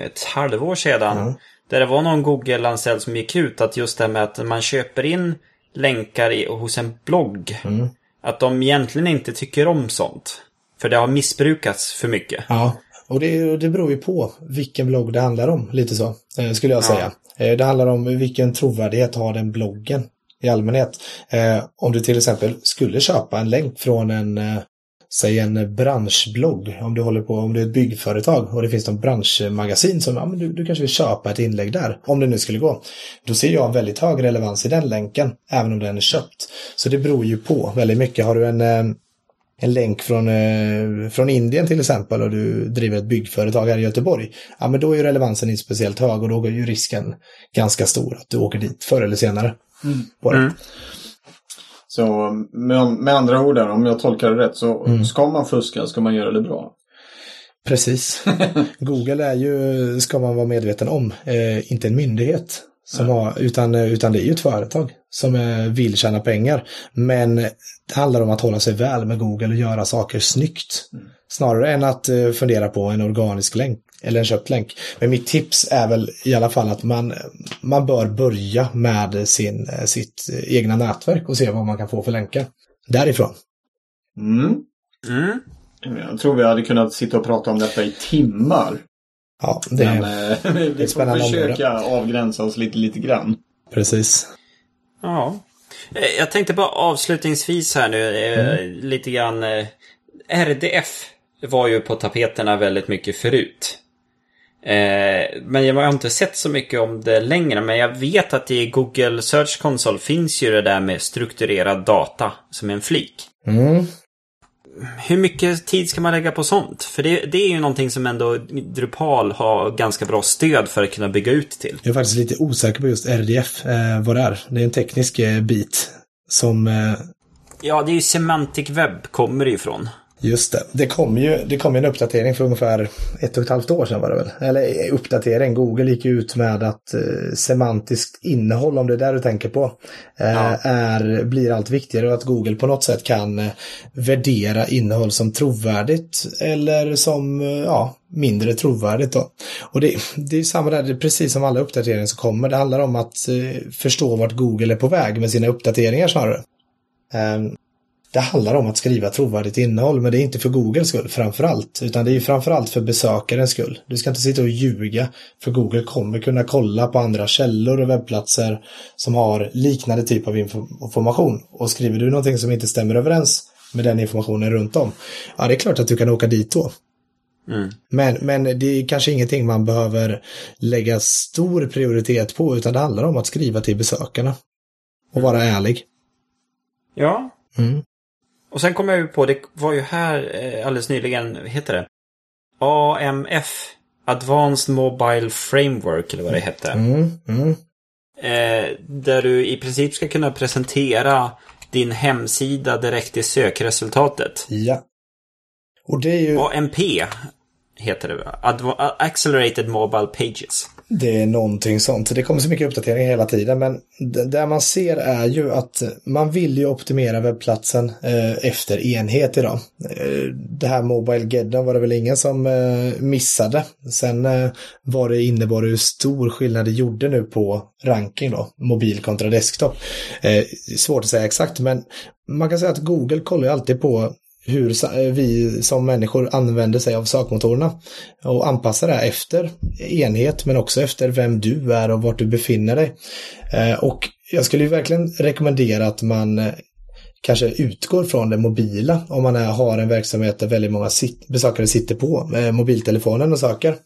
ett halvår sedan. Mm. Där det var någon Google-anställd som gick ut att just det här med att man köper in länkar i, hos en blogg. Mm. Att de egentligen inte tycker om sånt. För det har missbrukats för mycket. Ja, och det, det beror ju på vilken blogg det handlar om, lite så, eh, skulle jag säga. Ja. Eh, det handlar om vilken trovärdighet har den bloggen i allmänhet. Eh, om du till exempel skulle köpa en länk från en säg en branschblogg, om du håller på, om du är ett byggföretag och det finns någon branschmagasin som, ja men du, du kanske vill köpa ett inlägg där, om det nu skulle gå. Då ser jag en väldigt hög relevans i den länken, även om den är köpt. Så det beror ju på väldigt mycket. Har du en, en länk från, eh, från Indien till exempel och du driver ett byggföretag här i Göteborg, ja men då är ju relevansen inte speciellt hög och då är ju risken ganska stor att du åker dit förr eller senare. Mm. På det. Mm. Så med, med andra ord, där, om jag tolkar det rätt, så mm. ska man fuska ska man göra det bra. Precis. *laughs* Google är ju, ska man vara medveten om, eh, inte en myndighet. Som har, utan, utan det är ju ett företag som eh, vill tjäna pengar. Men det handlar om att hålla sig väl med Google och göra saker snyggt. Mm. Snarare än att eh, fundera på en organisk länk eller en köpt länk. Men mitt tips är väl i alla fall att man, man bör börja med sin, sitt egna nätverk och se vad man kan få för länkar därifrån. Mm. Mm. Jag tror vi hade kunnat sitta och prata om detta i timmar. Ja, det, Men, äh, *laughs* vi det är får försöka område. avgränsa oss lite, lite grann. Precis. Ja. Eh, jag tänkte bara avslutningsvis här nu, eh, mm. lite grann. RDF var ju på tapeterna väldigt mycket förut. Eh, men jag har inte sett så mycket om det längre. Men jag vet att i Google Search Console finns ju det där med strukturerad data som en flik. Mm. Hur mycket tid ska man lägga på sånt? För det, det, är ju någonting som ändå Drupal har ganska bra stöd för att kunna bygga ut till. Jag är faktiskt lite osäker på just RDF, eh, vad det är. Det är en teknisk eh, bit som... Eh... Ja, det är ju Semantic Web kommer det ifrån. Just det. Det kom ju det kom en uppdatering för ungefär ett och ett halvt år sedan var det väl? Eller eh, uppdatering. Google gick ut med att eh, semantiskt innehåll, om det är det du tänker på, eh, ja. är, blir allt viktigare och att Google på något sätt kan eh, värdera innehåll som trovärdigt eller som eh, ja, mindre trovärdigt. Då. Och det, det är samma där, det är precis som alla uppdateringar som kommer. Det handlar om att eh, förstå vart Google är på väg med sina uppdateringar snarare. Det handlar om att skriva trovärdigt innehåll, men det är inte för Googles skull framför allt, utan det är ju framför allt för besökarens skull. Du ska inte sitta och ljuga, för Google kommer kunna kolla på andra källor och webbplatser som har liknande typ av information. Och skriver du någonting som inte stämmer överens med den informationen runt om, ja det är klart att du kan åka dit då. Mm. Men, men det är kanske ingenting man behöver lägga stor prioritet på, utan det handlar om att skriva till besökarna. Och vara ärlig. Ja. Mm. Och sen kom jag ju på, det var ju här eh, alldeles nyligen, vad heter det? AMF. Advanced Mobile Framework eller vad det hette. Mm, mm. Eh, där du i princip ska kunna presentera din hemsida direkt i sökresultatet. Ja. Och det är ju... AMP heter det. Adva Accelerated Mobile Pages. Det är någonting sånt. Det kommer så mycket uppdateringar hela tiden, men det man ser är ju att man vill ju optimera webbplatsen eh, efter enhet idag. Eh, det här Mobile Geddon var det väl ingen som eh, missade. Sen eh, var det innebar det hur stor skillnad det gjorde nu på ranking då, mobil kontra desktop. Eh, svårt att säga exakt, men man kan säga att Google kollar ju alltid på hur eh, vi som människor använder sig av sökmotorerna och anpassar det efter enhet men också efter vem du är och vart du befinner dig. Eh, och jag skulle ju verkligen rekommendera att man eh, kanske utgår från det mobila om man har en verksamhet där väldigt många besökare sitter på mobiltelefonen och söker.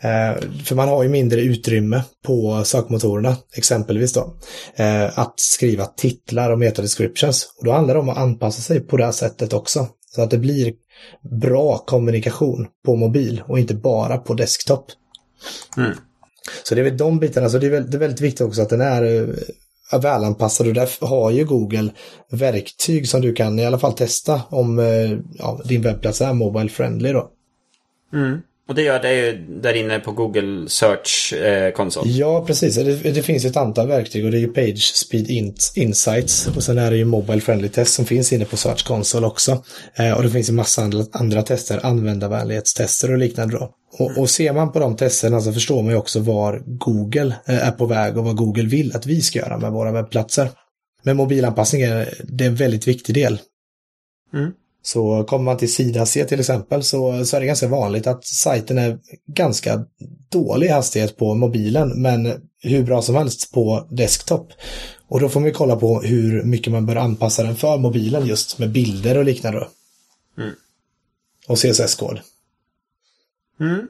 Eh, för man har ju mindre utrymme på sökmotorerna, exempelvis då, eh, att skriva titlar och metadescriptions. Och då handlar det om att anpassa sig på det här sättet också. Så att det blir bra kommunikation på mobil och inte bara på desktop. Mm. Så det är väl de bitarna, så det är, väldigt, det är väldigt viktigt också att den är eh, välanpassad och därför har ju Google verktyg som du kan i alla fall testa om ja, din webbplats är mobile friendly då. Mm. Och det gör det ju där inne på Google Search eh, konsol. Ja, precis. Det, det, finns ett antal verktyg och det är ju Page Speed Insights och sen är det ju Mobile Friendly Test som finns inne på Search konsol också. Eh, och det finns en massa andra, andra tester, användarvänlighetstester och liknande då. Och, och ser man på de testerna så förstår man ju också var Google eh, är på väg och vad Google vill att vi ska göra med våra webbplatser. Men mobilanpassning är, det är en väldigt viktig del. Mm. Så kommer man till sida C till exempel så, så är det ganska vanligt att sajten är ganska dålig hastighet på mobilen men hur bra som helst på desktop. Och då får man kolla på hur mycket man bör anpassa den för mobilen just med bilder och liknande. Mm. Och CSS-kod. Mm.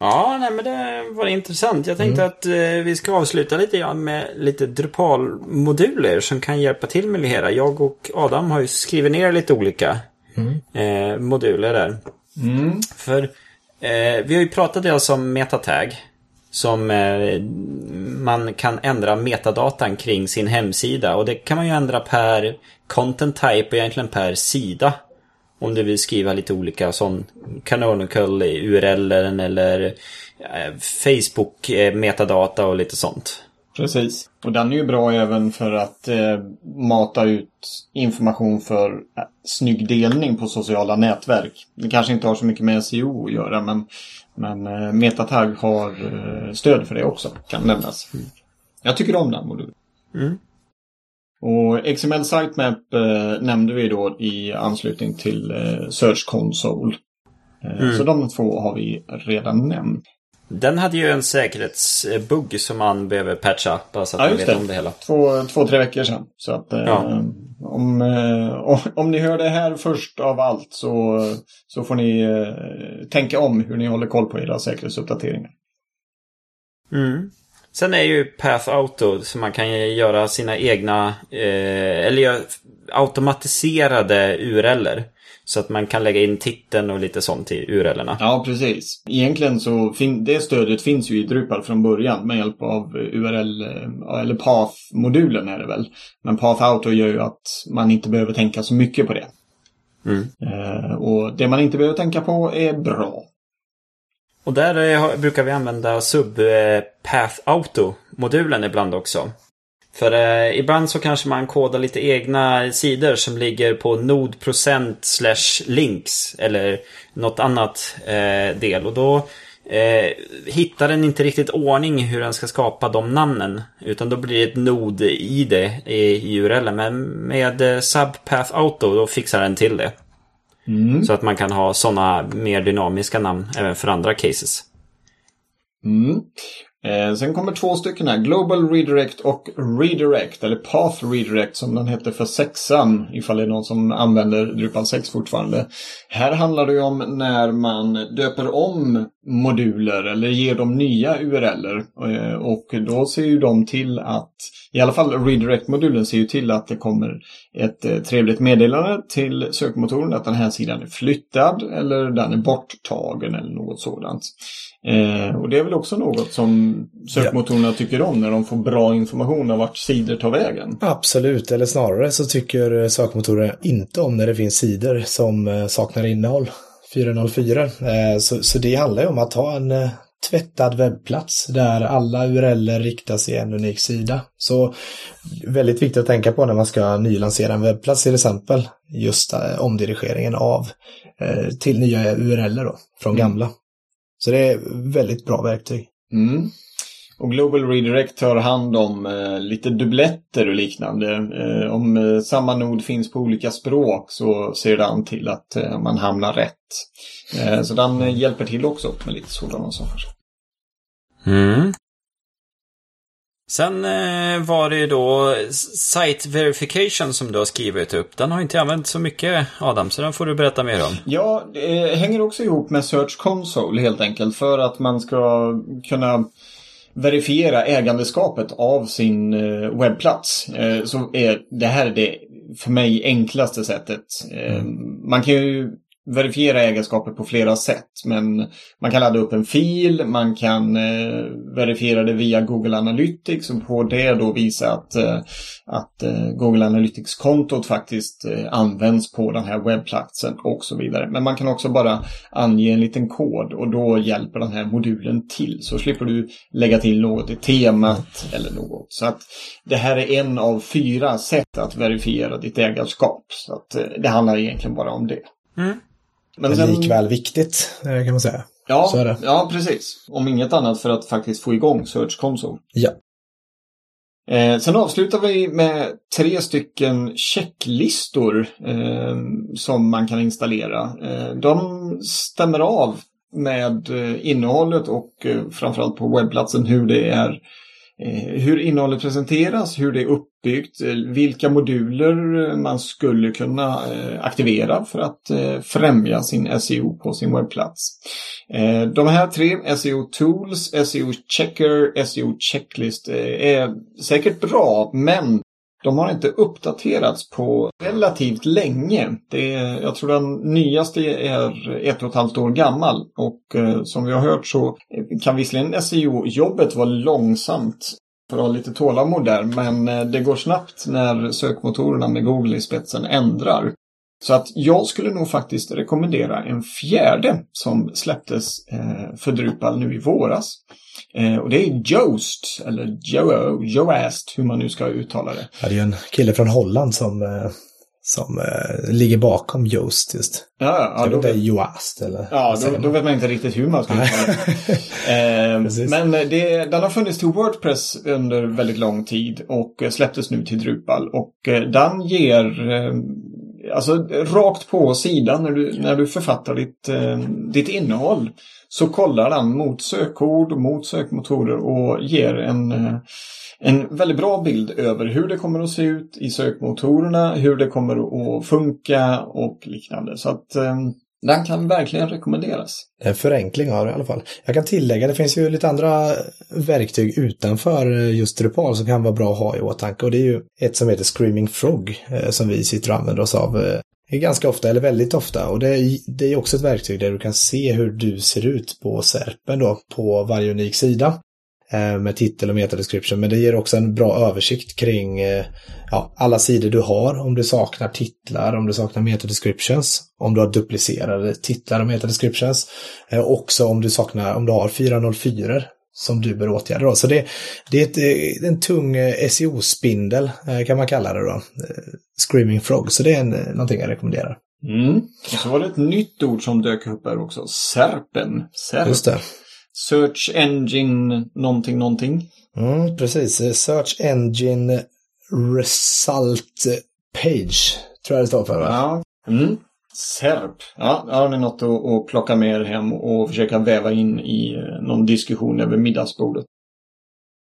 Ja, nej, men det var intressant. Jag tänkte mm. att eh, vi ska avsluta lite grann med lite Drupal-moduler som kan hjälpa till med det hela. Jag och Adam har ju skrivit ner lite olika mm. eh, moduler där. Mm. För eh, vi har ju pratat alltså om metatag. Som eh, man kan ändra metadatan kring sin hemsida. Och det kan man ju ändra per content type och egentligen per sida. Om du vill skriva lite olika sån canonical URL eller eh, Facebook eh, metadata och lite sånt. Precis. Och den är ju bra även för att eh, mata ut information för eh, snygg delning på sociala nätverk. Det kanske inte har så mycket med SEO att göra men, men eh, Metatag har eh, stöd för det också, kan nämnas. Mm. Jag tycker om den modulen. Mm. Och XML Sitemap eh, nämnde vi då i anslutning till eh, Search Console. Eh, mm. Så de två har vi redan nämnt. Den hade ju en säkerhetsbugg som man behöver patcha. Bara så att ja, man vet det. om det hela. Två, två, tre veckor sedan. Så att eh, ja. om, eh, *laughs* om ni hör det här först av allt så, så får ni eh, tänka om hur ni håller koll på era säkerhetsuppdateringar. Mm. Sen är ju Path Auto så man kan göra sina egna eh, eller automatiserade URLer. Så att man kan lägga in titeln och lite sånt i URLerna. Ja, precis. Egentligen så fin det stödet finns ju i Drupal från början med hjälp av URL eh, eller Path-modulen är det väl. Men Path Auto gör ju att man inte behöver tänka så mycket på det. Mm. Eh, och det man inte behöver tänka på är bra. Och där eh, brukar vi använda subpath eh, auto-modulen ibland också. För eh, ibland så kanske man kodar lite egna sidor som ligger på nodprocent slash links eller något annat eh, del. Och då eh, hittar den inte riktigt ordning hur den ska skapa de namnen. Utan då blir det ett nod i det i URL. Men med eh, Subpath Auto då fixar den till det. Mm. Så att man kan ha sådana mer dynamiska namn även för andra cases. Mm. Eh, sen kommer två stycken här. Global Redirect och Redirect, eller Path Redirect som den heter för sexan, ifall det är någon som använder Drupal 6 fortfarande. Här handlar det ju om när man döper om moduler eller ger dem nya URLer. Eh, och då ser ju de till att, i alla fall Redirect-modulen ser ju till att det kommer ett eh, trevligt meddelande till sökmotorn att den här sidan är flyttad eller den är borttagen eller något sådant. Eh, och det är väl också något som sökmotorerna ja. tycker om när de får bra information om vart sidor tar vägen. Absolut, eller snarare så tycker eh, sökmotorerna inte om när det finns sidor som eh, saknar innehåll. 404. Så, så det handlar ju om att ha en tvättad webbplats där alla URLer riktas i en unik sida. Så väldigt viktigt att tänka på när man ska nylansera en webbplats till exempel. Just eh, omdirigeringen av eh, till nya då, från Mm. gamla. Så det är väldigt bra verktyg. Mm. Och Global Redirect tar hand om eh, lite dubbletter och liknande. Eh, om eh, samma nod finns på olika språk så ser den till att eh, man hamnar rätt. Eh, så den eh, hjälper till också med lite sådana saker. Mm. Sen var det ju då Site Verification som du har skrivit upp. Den har inte använt så mycket Adam, så den får du berätta mer om. Ja, det hänger också ihop med Search Console helt enkelt. För att man ska kunna verifiera ägandeskapet av sin eh, webbplats. Eh, så är det här är det för mig enklaste sättet. Eh, Man kan ju verifiera ägarskapet på flera sätt. Men man kan ladda upp en fil, man kan eh, verifiera det via Google Analytics och på det då visa att, eh, att eh, Google Analytics-kontot faktiskt eh, används på den här webbplatsen och så vidare. Men man kan också bara ange en liten kod och då hjälper den här modulen till. Så slipper du lägga till något i temat eller något. Så att det här är en av fyra sätt att verifiera ditt ägarskap. Så att eh, det handlar egentligen bara om det. Mm. Men Men likväl viktigt eh, kan man säga. Ja, ja, precis. Om inget annat för att faktiskt få igång Search Console. Ja. Eh, sen avslutar vi med tre stycken checklistor eh, som man kan installera. Eh, de stämmer av med eh, innehållet och eh, framförallt på webbplatsen hur det är Eh, hur innehållet presenteras, hur det är uppbyggt, eh, vilka moduler eh, man skulle kunna aktivera för att främja sin SEO på sin webbplats. De här tre, SEO Tools, SEO Checker, SEO Checklist, är säkert bra, men de har inte uppdaterats på relativt länge. Det är, jag tror den nyaste är ett och ett halvt år gammal och eh, som vi har hört så kan visserligen SEO-jobbet vara långsamt för att ha lite tålamod där, men eh, det går snabbt när sökmotorerna med Google i spetsen ändrar. Så att jag skulle nog faktiskt rekommendera en fjärde som släpptes eh, för Drupal nu i våras. Eh, och det är Joost, eller Joe, Joast, hur man nu ska uttala det. Ja, det är ju en kille från Holland som, eh, som eh, ligger bakom Yoast just. Ja, ja, då, det är Yoast eller? ja då, då vet man inte riktigt hur man ska uttala det. *laughs* eh, Precis. men det, den har funnits till Wordpress under väldigt lång tid och eh, släpptes nu till Drupal. Och den ger alltså rakt på sidan när du, när du författar ditt, eh, ditt innehåll så kollar den mot sökord, mot sökmotorer och ger en, eh, en väldigt bra bild över hur det kommer att se ut i sökmotorerna, hur det kommer att funka och liknande. Så att eh, den kan verkligen rekommenderas. En förenkling har du i alla fall. Jag kan tillägga, det finns ju lite andra verktyg utanför eh, just Drupal som kan vara bra att ha i åtanke. Och det är ju ett som heter Screaming Frog som vi sitter och använder oss av ganska ofta, eller väldigt ofta. Och det är, det är också ett verktyg där du kan se hur du ser ut på SERPen då, på varje unik sida. eh, Med titel och metadescription, men det ger också en bra översikt kring eh, ja, alla sidor du har, om du saknar titlar, om du saknar metadescriptions, om du har duplicerade titlar och metadescriptions, eh, också om du saknar, om du har 404 som du bör åtgärda. Då. Så det, det är ett, eh, en tung eh, SEO-spindel eh, kan man kalla det då. Screaming Frog, så det är en, någonting jag rekommenderar. Mm. Och så var det ett nytt ord som dök upp här också. Serpen. Serp. Just det. Search Engine någonting någonting. Mm, precis. Search Engine Result Page, tror jag det står för. Va? Ja. Mm. Serp. Ja, där har ni något att, att plocka med er hem och försöka väva in i eh, någon diskussion över middagsbordet.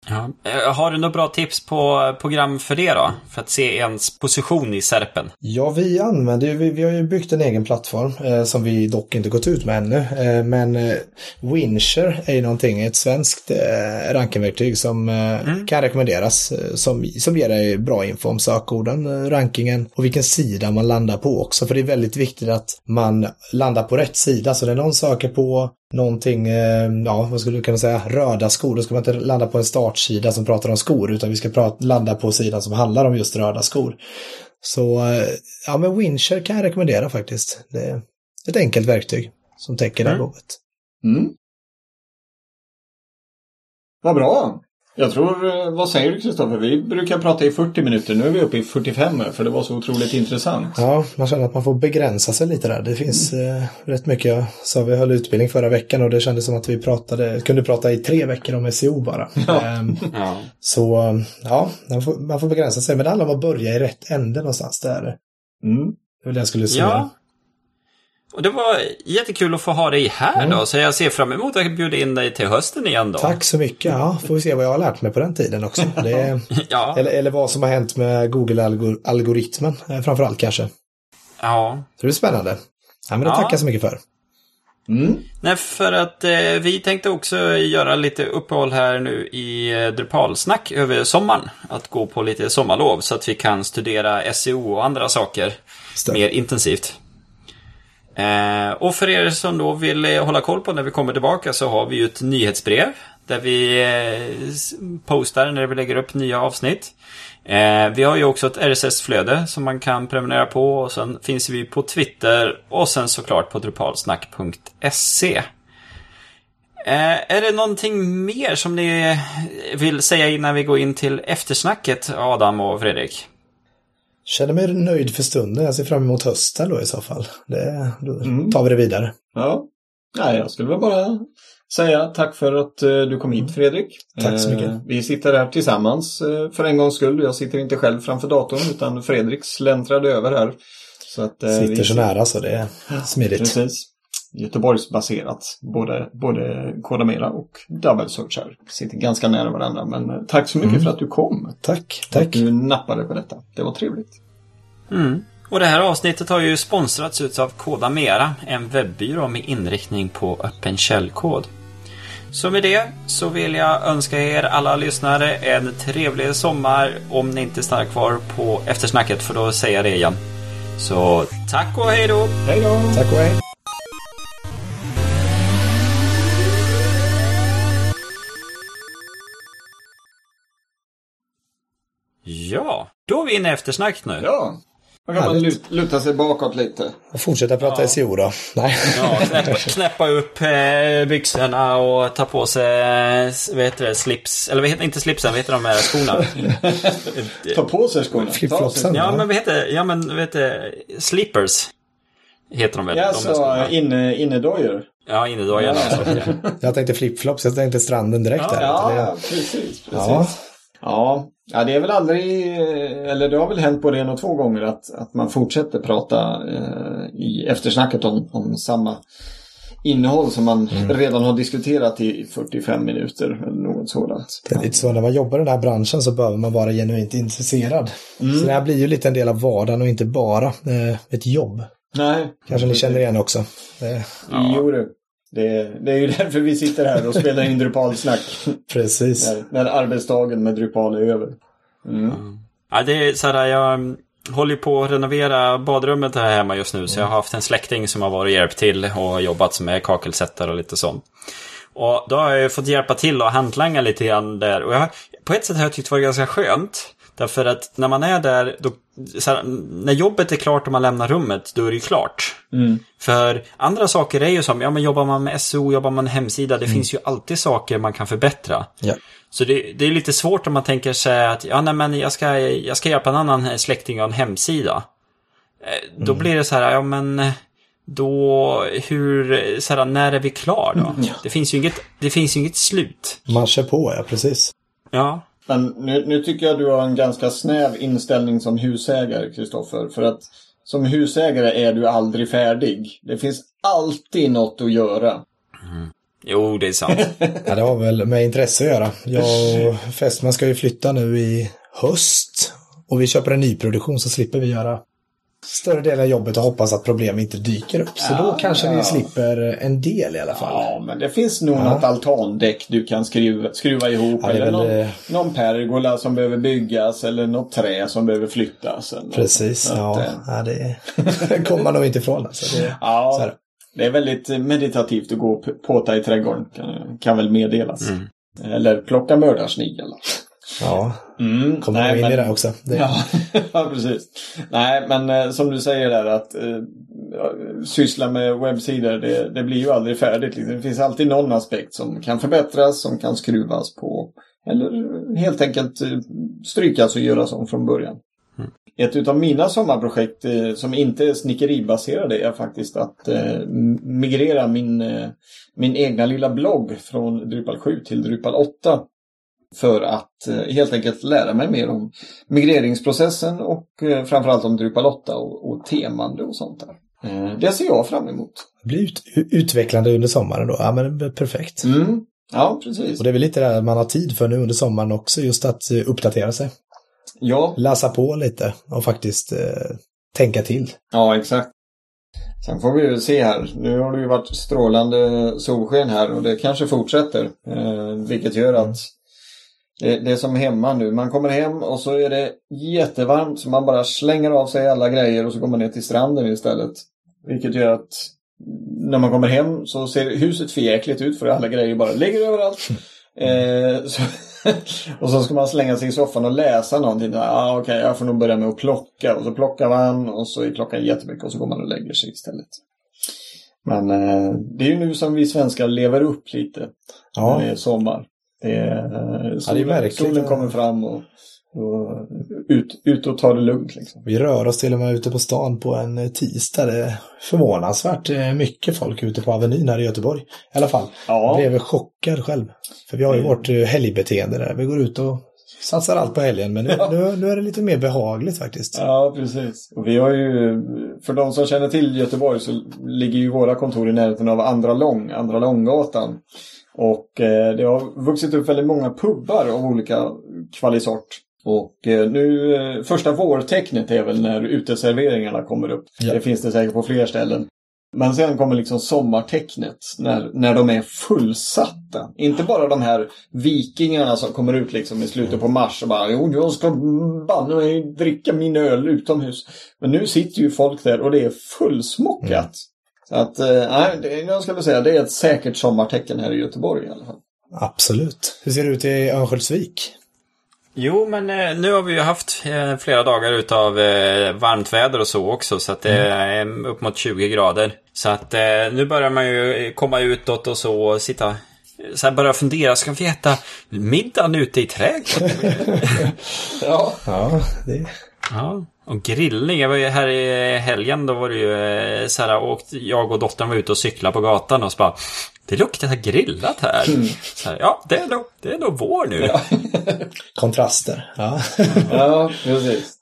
Ja. Eh, Har du några bra tips på program för det då? För att se ens position i Serpen? Ja, vi använder vi, vi har ju byggt en egen plattform eh, som vi dock inte gått ut med ännu. Eh, men eh, Wincher är ju någonting, ett svenskt eh, rankingverktyg som eh, kan rekommenderas. Eh, som, som ger dig bra info om sökorden, eh, rankingen och vilken sida man landar på också. För det är väldigt viktigt att man landar på rätt sida. Så när någon söker på någonting, eh, ja vad skulle du kunna säga, röda skor, då ska man inte landa på en startsida som pratar om skor, utan vi ska prata, landa på sidan som handlar om just röda skor. Så eh, ja, men Wincher kan jag rekommendera faktiskt. Det är ett enkelt verktyg som täcker det här Mm. behovet. Mm. Vad bra! Jag tror, eh, vad säger du Kristoffer? Vi brukar prata i 40 minuter. Nu är vi uppe i 45 för det var så otroligt intressant. Ja, man känner att man får begränsa sig lite där. Det finns mm. eh, rätt mycket. Jag sa vi höll utbildning förra veckan och det kändes som att vi pratade, kunde prata i tre veckor om SEO bara. *laughs* Ja. Ehm, ja. Så ja, man får, man får begränsa sig. Men det handlar om att börja i rätt ände någonstans där. Mm. Det var det jag skulle säga. Ja. Och det var jättekul att få ha dig här mm. då, så jag ser fram emot att bjuda in dig till hösten igen då. Tack så mycket. Ja, får vi se vad jag har lärt mig på den tiden också. *laughs* Det, ja. eller, eller vad som har hänt med Google-algoritmen eh, framförallt kanske. Ja. Så det är spännande. Ja, men det ja. tackar så mycket för. Mm. Nej, för att eh, vi tänkte också göra lite uppehåll här nu i eh, Drupalsnack över sommaren. Att gå på lite sommarlov så att vi kan studera SEO och andra saker Stäm. mer intensivt. Eh, och för er som då vill eh, hålla koll på när vi kommer tillbaka så har vi ju ett nyhetsbrev. Där vi eh, postar när vi lägger upp nya avsnitt. Eh, vi har ju också ett RSS-flöde som man kan prenumerera på. Och sen finns vi på Twitter och sen såklart på drupalsnack.se. Eh, är det någonting mer som ni vill säga innan vi går in till eftersnacket, Adam och Fredrik? Känner mig nöjd för stunden. Jag ser fram emot hösten då i så fall. Det, då mm. tar vi det vidare. Ja. Nej, jag skulle väl bara säga tack för att uh, du kom hit Fredrik. Tack så mycket. Uh, vi sitter här tillsammans uh, för en gångs skull. Jag sitter inte själv framför datorn utan Fredrik släntrade över här. Så att, sitter vi... så nära så det är smidigt. Precis. Göteborgsbaserat. Både, både Kodamera och Double Search här. Sitter ganska nära varandra. Men eh, tack så mycket mm. för att du kom. Tack. Tack. Att du nappade på detta. Det var trevligt. Mm. Och det här avsnittet har ju sponsrats av Kodamera, en webbyrå med inriktning på öppen källkod. Så med det så vill jag önska er alla lyssnare en trevlig sommar om ni inte stannar kvar på eftersnacket för då säger jag det igen. Så tack och hej då! Hej då! Tack och hej! Ja, då är vi inne i eftersnack nu. Ja. Då kan man luta sig bakåt lite. Och fortsätta prata ja. SEO då. Nej. Ja, knäppa, *laughs* knäppa upp eh, byxorna och ta på sig vad heter det, slips. Eller vad heter inte slipsen, vad heter de här skorna? ta på sig skorna? Flipflopsen? Ja, men vad heter Ja, men vad heter Slippers. Heter de väl? Ja, så inne, innedojor. Ja, innedojorna. Ja. jag tänkte flipflops, jag tänkte stranden direkt ja, där. Ja, precis. precis. Ja. Ja, ja, det är väl aldrig, eller det har väl hänt både en och två gånger att, att man fortsätter prata eh, i eftersnacket om, om samma innehåll som man mm. redan har diskuterat i 45 minuter eller något sådant. Det är lite så när man jobbar i den här branschen så behöver man vara genuint intresserad. Mm. Så det här blir ju lite en del av vardagen och inte bara eh, ett jobb. Nej. Kanske ni känner igen också. Det... Ja. Jo du. Det, det, är ju *laughs* därför vi sitter här och spelar in Drupalsnack. *laughs* Precis. När, när arbetsdagen med Drupal är över. Mm. Ja, det är så här, jag håller på att renovera badrummet här hemma just nu. Så jag har haft en släkting som har varit och hjälpt till och jobbat med kakelsättare och lite sånt. Och då har jag fått hjälpa till och hantlanga lite grann där. Och jag, på ett sätt har jag tyckt det var ganska skönt. Därför att när man är där, då, här, när jobbet är klart och man lämnar rummet, då är det ju klart. Mm. För andra saker är ju som, ja men jobbar man med SEO, jobbar man med hemsida, det mm. finns ju alltid saker man kan förbättra. Ja. Så det, det, är lite svårt om man tänker sig att, ja nej men jag ska, jag ska hjälpa en annan släkting av en hemsida. Eh, då mm. blir det så här, ja men då, hur, så här, när är vi klar då? Mm. Det, finns ju inget, det finns ju inget slut. Man kör på, ja precis. Ja. Men nu, nu tycker jag du har en ganska snäv inställning som husägare, Kristoffer. För att som husägare är du aldrig färdig. Det finns alltid något att göra. Mm. Jo, det är sant. *laughs* ja, det har väl med intresse att göra. Jag och Fästman ska ju flytta nu i höst. Och vi köper en nyproduktion så slipper vi göra större delen av jobbet och hoppas att problem inte dyker upp. Så ja, då kanske ja. vi slipper en del i alla fall. Ja, men det finns nog ja. något altandäck du kan skruva, skruva ihop. Ja, eller någon, det... någon pergola som behöver byggas eller något trä som behöver flyttas. Precis, ja. Att, ja det *laughs* kommer man nog inte ifrån. Alltså. Det, ja, det är väldigt meditativt att gå och påta i trädgården. Kan, kan väl meddelas. Mm. Eller plocka mördarsniglar. Ja, Mm, kommer nej, in men- i det också. Det, Ja, *laughs* ja, precis. Nej, men eh, som du säger där att eh, syssla med webbsidor, det, det blir ju aldrig färdigt. Det finns alltid någon aspekt som kan förbättras, som kan skruvas på. Eller helt enkelt eh, strykas och göras om från början. Ett utav mina sommarprojekt eh, som inte är snickeribaserade är faktiskt att eh, migrera min, eh, min egna lilla blogg från Drupal 7 till Drupal 8. För att eh, helt enkelt lära mig mer om migreringsprocessen och eh, framförallt om Drupal 8 och, och temande och sånt där. Eh, det ser jag fram emot. det blir ut, utvecklande under sommaren då. Ja, men perfekt. Mm. Ja, precis. Och det är väl lite det man har tid för nu under sommaren också, just att uppdatera sig. Ja, Läsa på lite och faktiskt eh, tänka till. Ja, exakt. Sen får vi ju se här. Nu har det ju varit strålande solsken här och det kanske fortsätter. Eh, vilket gör att det, det är som hemma nu. Man kommer hem och så är det jättevarmt så man bara slänger av sig alla grejer och så går man ner till stranden istället. Vilket gör att när man kommer hem så ser huset förjäkligt ut för alla grejer bara ligger överallt. *laughs* Eh, så, *laughs* och så ska man slänga sig i soffan och läsa någonting. Ah, okej, jag får nog börja med att plocka. Och så plockar man och så är klockan jättemycket och så går man och lägger sig istället. Men eh, det är ju nu som vi svenskar lever upp lite Ja, när det är sommar. Det är, eh, solen, märkligt. solen kommer fram och, och ut, ut och tar det lugnt. Liksom. vi rör oss till och med ute på stan på en eh, tisdag. Det är förvånansvärt eh, mycket folk ute på Avenyn här i Göteborg. I alla fall. Jag blev chockad själv. För vi har ju Mm. vårt helgbeteende där. Vi går ut och satsar allt på helgen. Men nu, nu, nu är det lite mer behagligt faktiskt. Ja, precis. Och vi har ju, för de som känner till Göteborg så ligger ju våra kontor i närheten av Andra Lång, Andra Långgatan. Och eh, det har vuxit upp väldigt många pubbar av olika kvalisort. Och eh, nu, eh, första vårtecknet är väl när uteserveringarna kommer upp. Ja. Det finns det säkert på fler ställen. Men sen kommer liksom sommartecknet när, när de är fullsatta. Inte bara de här vikingarna som kommer ut liksom i slutet på mars och bara jo, jag ska banne mig dricka min öl utomhus. Men nu sitter ju folk där och det är fullsmockat. Så att, eh, nej, det, jag skulle säga det är ett säkert sommartecken här i Göteborg i alla fall. Absolut. Hur ser det ut i Örnsköldsvik? Jo, men eh, nu har vi ju haft eh, flera dagar utav eh, varmt väder och så också. Så att det är upp mot 20 grader. Så att eh, nu börjar man ju komma utåt och så och sitta så här börja fundera, ska vi äta middagen ute i trädgården? *laughs* Ja. Ja, det... Ja, och grillning. Jag var ju här i helgen, då var det ju eh, så här, och jag och dottern var ute och cyklade på gatan och så bara Det luktar grillat här. Så här ja, det är, nog, det är nog vår nu. *laughs* Kontraster. Ja. *laughs* Ja, precis.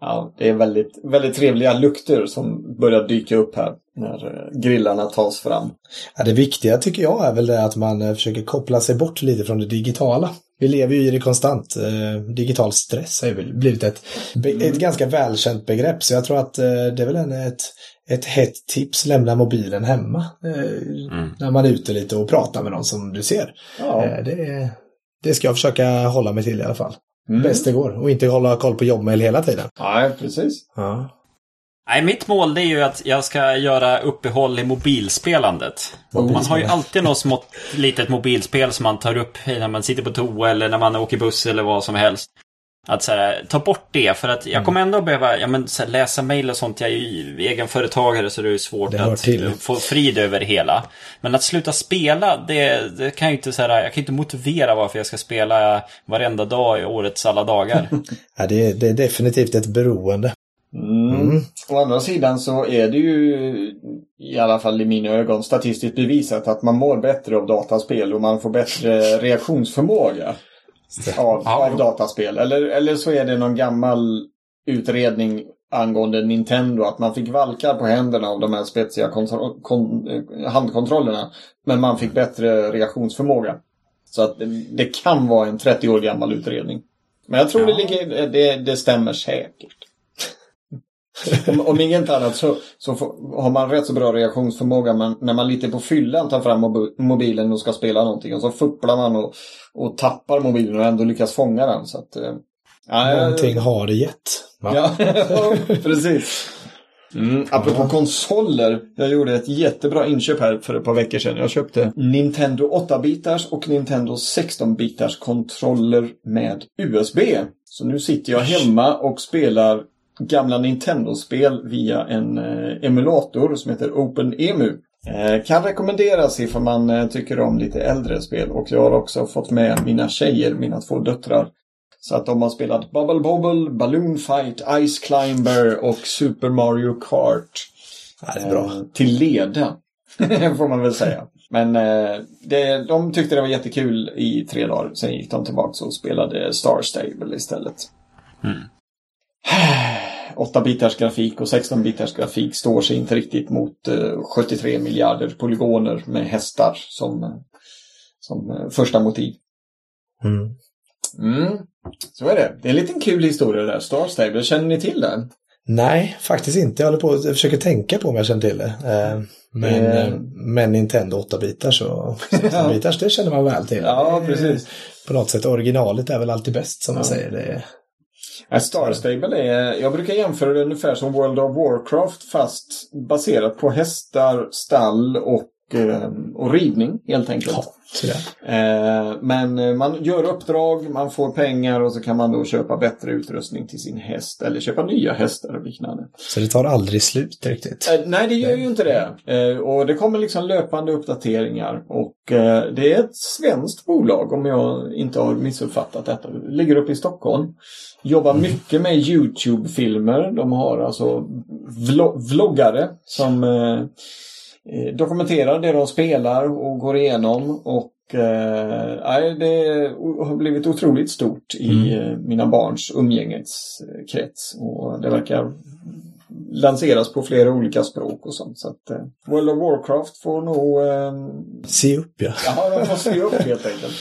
Ja, det är väldigt, väldigt trevliga lukter som börjar dyka upp här när eh, grillarna tas fram. Ja, det viktiga tycker jag är väl det att man eh, försöker koppla sig bort lite från det digitala. Vi lever ju i det konstant. Eh, digital stress har ju blivit ett, be- ett ganska välkänt begrepp. Så jag tror att eh, det är väl en, ett, ett hett tips. Lämna mobilen hemma. Eh, När man är ute lite och pratar med någon som du ser. Ja. Det, det ska jag försöka hålla mig till i alla fall. Mm. Bäst det går. Och inte hålla koll på jobbmail hela tiden. Nej, precis. Ja. Nej, mitt mål det är ju att jag ska göra uppehåll i mobilspelandet. Man har ju alltid något smått litet mobilspel som man tar upp när man sitter på toa eller när man åker buss eller vad som helst. Att så här, ta bort det för att jag kommer ändå behöva ja, men, här, läsa mejl och sånt. Jag är ju egenföretagare så det är svårt Det att få frid över det hela. Men att sluta spela, det, det kan jag ju inte så här, jag kan inte motivera varför jag ska spela varenda dag i årets alla dagar. *laughs* Ja, det, är- det är definitivt ett beroende. Mm. Å andra sidan så är det ju i alla fall i mina ögon statistiskt bevisat att man mår bättre av dataspel och man får bättre reaktionsförmåga av, Ja, av dataspel. Eller, eller så är det någon gammal utredning angående Nintendo att man fick valkar på händerna av de här spetsiga eh, handkontrollerna. Men man fick bättre reaktionsförmåga. Så att det, det kan vara en 30 år gammal utredning. Men jag tror det, ligger, det, det stämmer säkert. *laughs* om, om inget annat så, så får, har man rätt så bra reaktionsförmåga men när man lite på fyllan tar fram mobi- mobilen och ska spela någonting och så fupplar man och, och tappar mobilen och ändå lyckas fånga den. Så att, ja, Någonting har det gett. *laughs* Ja, precis. Mm, apropå konsoler. Jag gjorde ett jättebra inköp här för ett par veckor sedan. Jag köpte Nintendo 8-bitars och Nintendo 16-bitars kontroller med USB. Så nu sitter jag hemma och spelar gamla Nintendo-spel via en eh, emulator som heter OpenEMU. Eh, kan rekommenderas ifall man eh, tycker om lite äldre spel och jag har också fått med mina tjejer, mina två döttrar. Så att de har spelat Bubble Bobble, Balloon Fight, Ice Climber och Super Mario Kart. Ja, det är bra. Till leda, *laughs* får man väl säga. Men det, de tyckte det var jättekul i tre dagar. Sen gick de tillbaka och spelade Star Stable istället. *sighs* 8-bitars grafik och 16-bitars grafik står sig inte riktigt mot eh, 73 miljarder polygoner med hästar som, eh, som eh, första motiv. Mm. Mm, så är det. Det är en liten kul historia där. Star Stable, känner ni till den? Nej, faktiskt inte. Jag håller på jag försöker tänka på om jag känner till det. Eh, Men, Eh. eh, men Nintendo 8-bitars och 16-bitars, det känner man väl till. Ja, Det precis. På något sätt, originalet är väl alltid bäst som man Ja. säger. Det att... Star Stable är, jag brukar jämföra det ungefär som World of Warcraft fast baserat på hästar, stall och, och ridning helt enkelt. ja. Eh, men eh, man gör uppdrag, man får pengar och så kan man då köpa bättre utrustning till sin häst eller köpa nya hästar och liknande. Så det tar aldrig slut riktigt. Eh, nej, det gör ju inte det. Och det kommer liksom löpande uppdateringar. Och det är ett svenskt bolag om jag inte har missuppfattat detta. Det ligger uppe i Stockholm. Jobbar mycket med YouTube-filmer. De har alltså vlo- vloggare som dokumenterar det de spelar och går igenom. Och eh, det har blivit otroligt stort i eh, mina barns umgängeskrets. Och det verkar lanseras på flera olika språk och sånt. Så att eh, World of Warcraft får nog... Eh, Se upp ja. ja, de får se upp helt enkelt.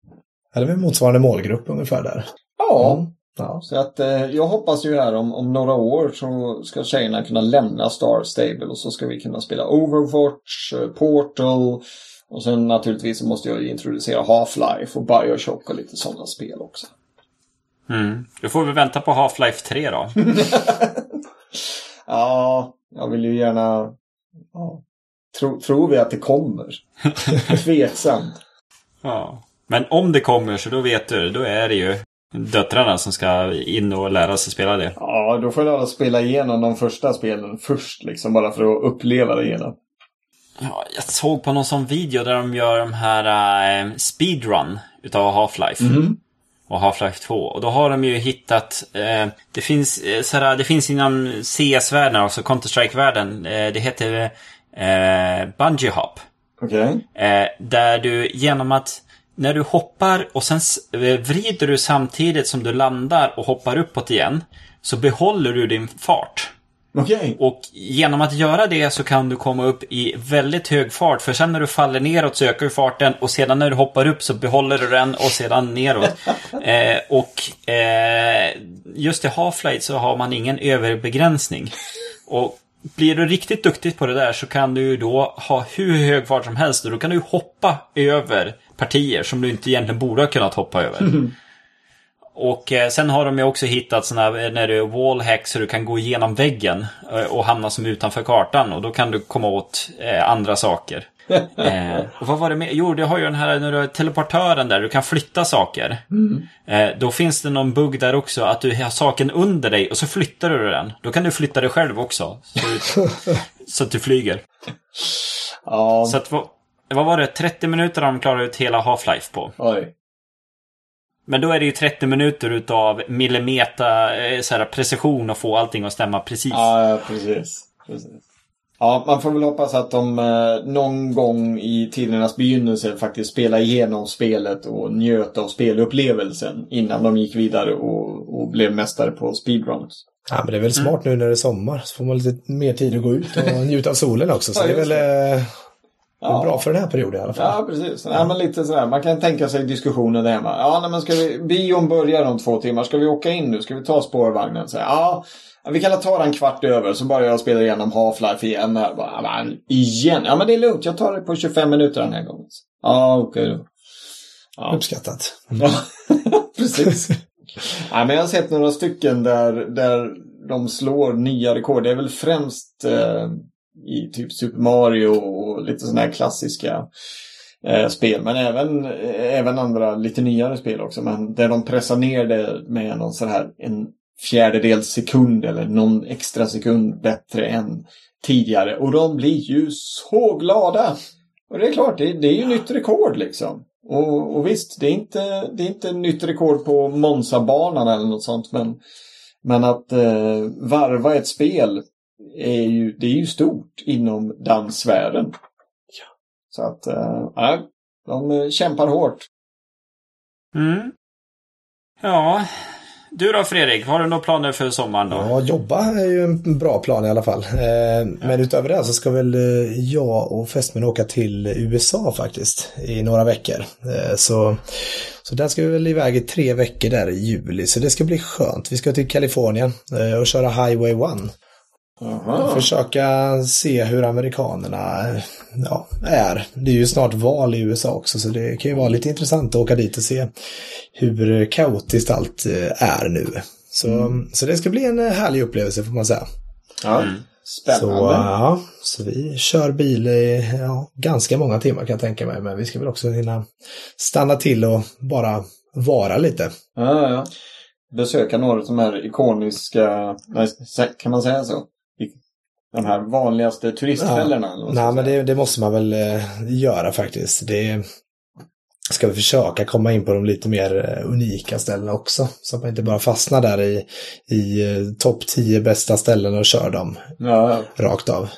*laughs* Är väl motsvarande målgrupp ungefär där. Ja, Ja. så att eh, jag hoppas ju här om, om några år så ska tjejerna kunna lämna Star Stable och så ska vi kunna spela Overwatch, eh, Portal och sen naturligtvis så måste jag introducera Half-Life och Bioshock och lite sådana spel också. Mm. Då får vi vänta på Half-Life 3 då. *laughs* Ja, jag vill ju gärna... Ja, tro, tror vi att det kommer? *laughs* Tveksamt. Ja. Men om det kommer så då vet du, då är det ju döttrarna som ska in och lära sig spela det. Ja, då får jag spela igenom de första spelen först liksom bara för att uppleva det hela. Ja, jag såg på någon sån video där de gör de här eh, speedrun utav Half-Life. Och Half-Life 2. Och då har de ju hittat... Eh, det, finns, eh, såhär, det finns inom CS-världen, alltså Counter-Strike-världen. Eh, det heter eh, Bungee Hop. Okej. Eh, där du genom att när du hoppar och sen eh, vrider du samtidigt som du landar och hoppar uppåt igen. Så behåller du din fart. Okej. Och genom att göra det så kan du komma upp i väldigt hög fart. För sen när du faller neråt så ökar du farten och sedan när du hoppar upp så behåller du den och sedan neråt. *laughs* eh, och eh, just i Half-Life så har man ingen överbegränsning. Och blir du riktigt duktig på det där så kan du ju då ha hur hög fart som helst och då kan du hoppa över partier som du inte egentligen borde ha kunnat hoppa över. *laughs* Och eh, sen har de ju också hittat såna här, när du är wallhack så du kan gå igenom väggen eh, och hamna som utanför kartan och då kan du komma åt eh, andra saker. *laughs* eh, och vad var det med? Jo, du har ju den här när du har teleportören där, du kan flytta saker. Eh, då finns det någon bugg där också, att du har saken under dig och så flyttar du den. Då kan du flytta dig själv också. Så, *laughs* så att du flyger. Ja, Så att, vad, var det? 30 minuter har de klarat ut hela Half-Life på. oj. Men då är det ju 30 minuter utav millimeter eh, så här, precision och få allting att stämma precis. Ja, precis. precis. Ja, man får väl hoppas att de eh, någon gång i tidernas begynnelse faktiskt spelade igenom spelet och njöt av spelupplevelsen innan de gick vidare och, och blev mästare på speedruns. Ja, men det är väl smart nu när det är sommar. Så får man lite mer tid att gå ut och njuta av solen också. Så Ja, det är väl eh, Ja. bra för den här perioden i alla fall. Ja, precis. Ja, men lite sådär. Man kan tänka sig diskussioner där hemma. Ja, nej, men ska vi... Bion börjar om två timmar. Ska vi åka in nu? Ska vi ta spårvagnen? Så, ja, vi kan ta den kvart över så bara jag spelar igenom Half-Life igen. Här. Bara, "Ja, men, igen? Ja, men det är lugnt. Jag tar det på 25 minuter den här gången. Ja, okej då. Ja. Uppskattat. Ja, *laughs* precis. Nej, men jag har sett några stycken där, där de slår nya rekord. Det är väl främst eh, i typ Super Mario och lite sådana här klassiska eh, spel. Men även, även andra lite nyare spel också. Men där de pressar ner det med någon sån här en fjärdedels sekund eller någon extra sekund bättre än tidigare. Och de blir ju så glada! Och det är klart, det, det är ju nytt rekord liksom. Och, och, visst, det är inte, det är inte nytt rekord på Monza-banan eller något sånt. Men, men att eh, varva ett spel är ju, det är ju stort inom dansvärlden. Ja. Så att, eh, de kämpar hårt. Mm. Ja, du då Fredrik, har du några planer för sommaren då? Ja, jobba är ju en bra plan i alla fall. Eh, men utöver det så ska väl eh, jag och fästmön åka till USA faktiskt i några veckor. Eh, så, så där ska vi väl iväg i tre veckor där i juli, så det ska bli skönt. Vi ska till Kalifornien och köra Highway 1. Aha. Försöka se hur amerikanerna ja, är. Det är ju snart val i USA också så det kan ju vara lite intressant att åka dit och se hur kaotiskt allt eh, är nu. Så, mm. så det ska bli en eh, härlig upplevelse får man säga. Ja, mm. Spännande. Så, ja, så vi kör bil i ja, ganska många timmar kan jag tänka mig. Men vi ska väl också hinna stanna till och bara vara lite. Ja, ja. Besöka några av de här ikoniska, kan man säga så? De här vanligaste turistfällorna? Ja. Nej, men det, det, måste man väl eh, göra faktiskt. Det ska vi försöka komma in på de lite mer eh, unika ställena också. Så att man inte bara fastnar där i, i eh, topp 10 bästa ställen och kör dem ja. rakt av.